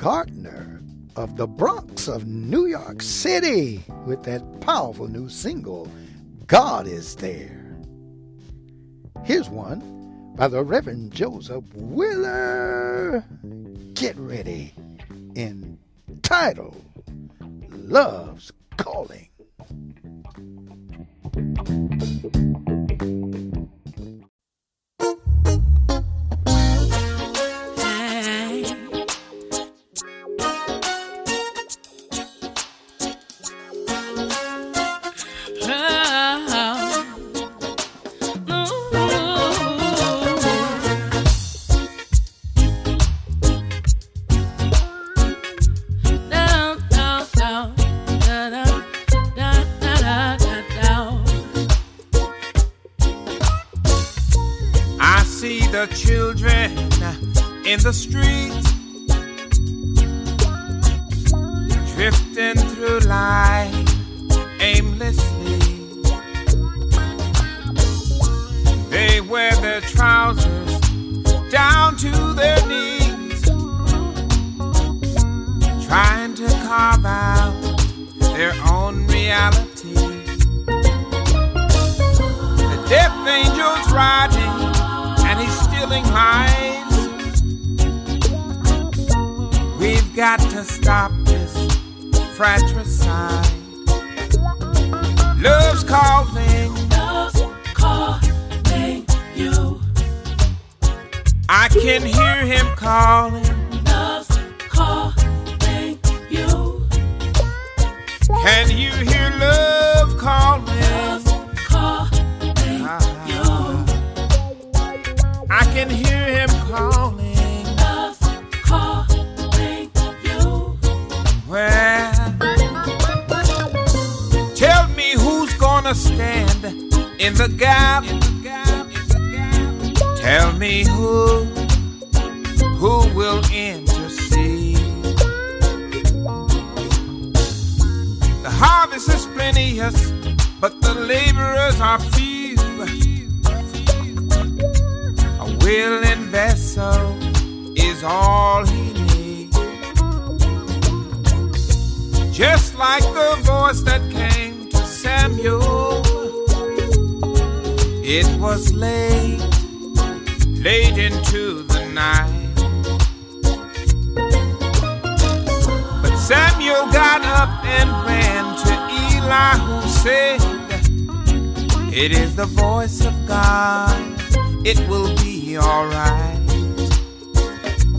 Speaker 12: Gardner of the Bronx of New York City with that powerful new single, God is There. Here's one by the Reverend Joseph Willer. Get ready. Entitled Love's Calling.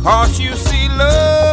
Speaker 13: Cause you see love.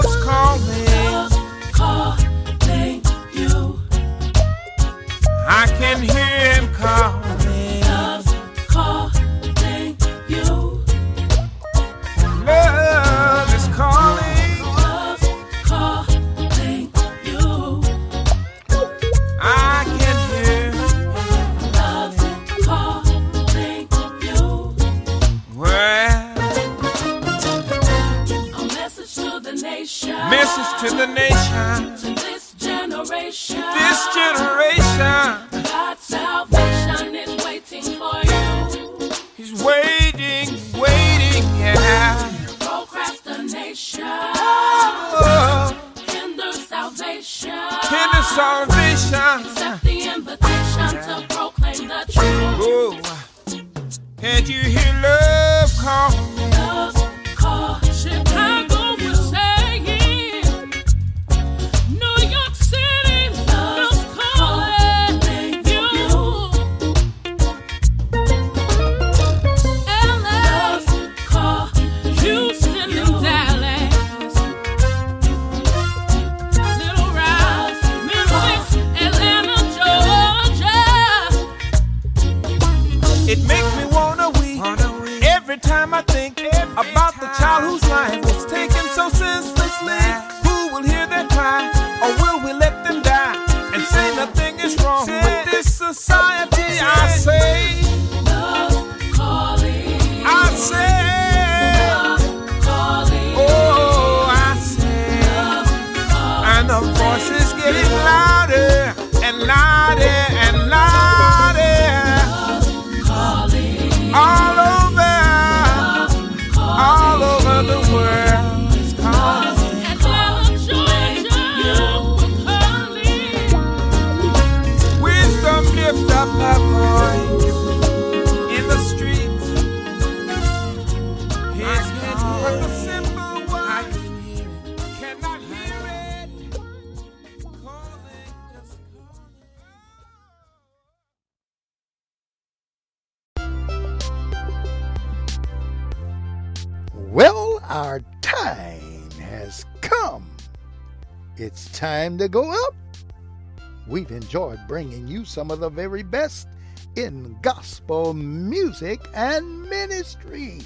Speaker 3: Enjoyed bringing you some of the very best in gospel music and ministry.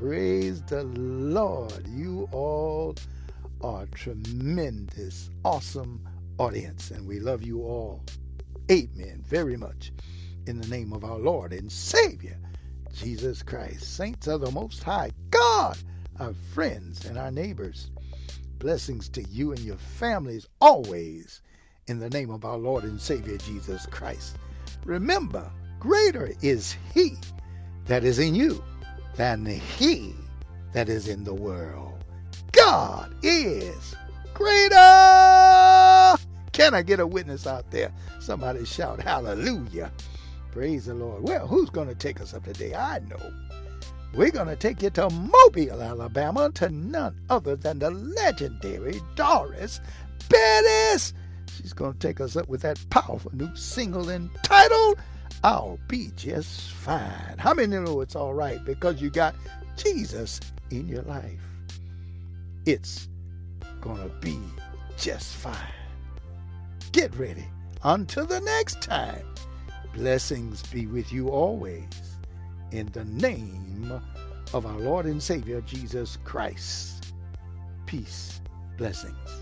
Speaker 3: Praise the Lord. You all are tremendous, awesome audience, and we love you all. Amen. Very much. In the name of our Lord and Savior, Jesus Christ. Saints of the Most High God, our friends and our neighbors. Blessings to you and your families always in the name of our Lord and Savior Jesus Christ. Remember, greater is He that is in you than He that is in the world. God is greater. Can I get a witness out there? Somebody shout hallelujah. Praise the Lord. Well, who's going to take us up today? I know. We're going to take you to Mobile, Alabama, to none other than the legendary Doris Bettis. She's going to take us up with that powerful new single entitled I'll Be Just Fine. How many know it's all right because you got Jesus in your life? It's going to be just fine. Get ready. Until the next time, blessings be with you always. In the name of our Lord and Savior Jesus Christ. Peace, blessings.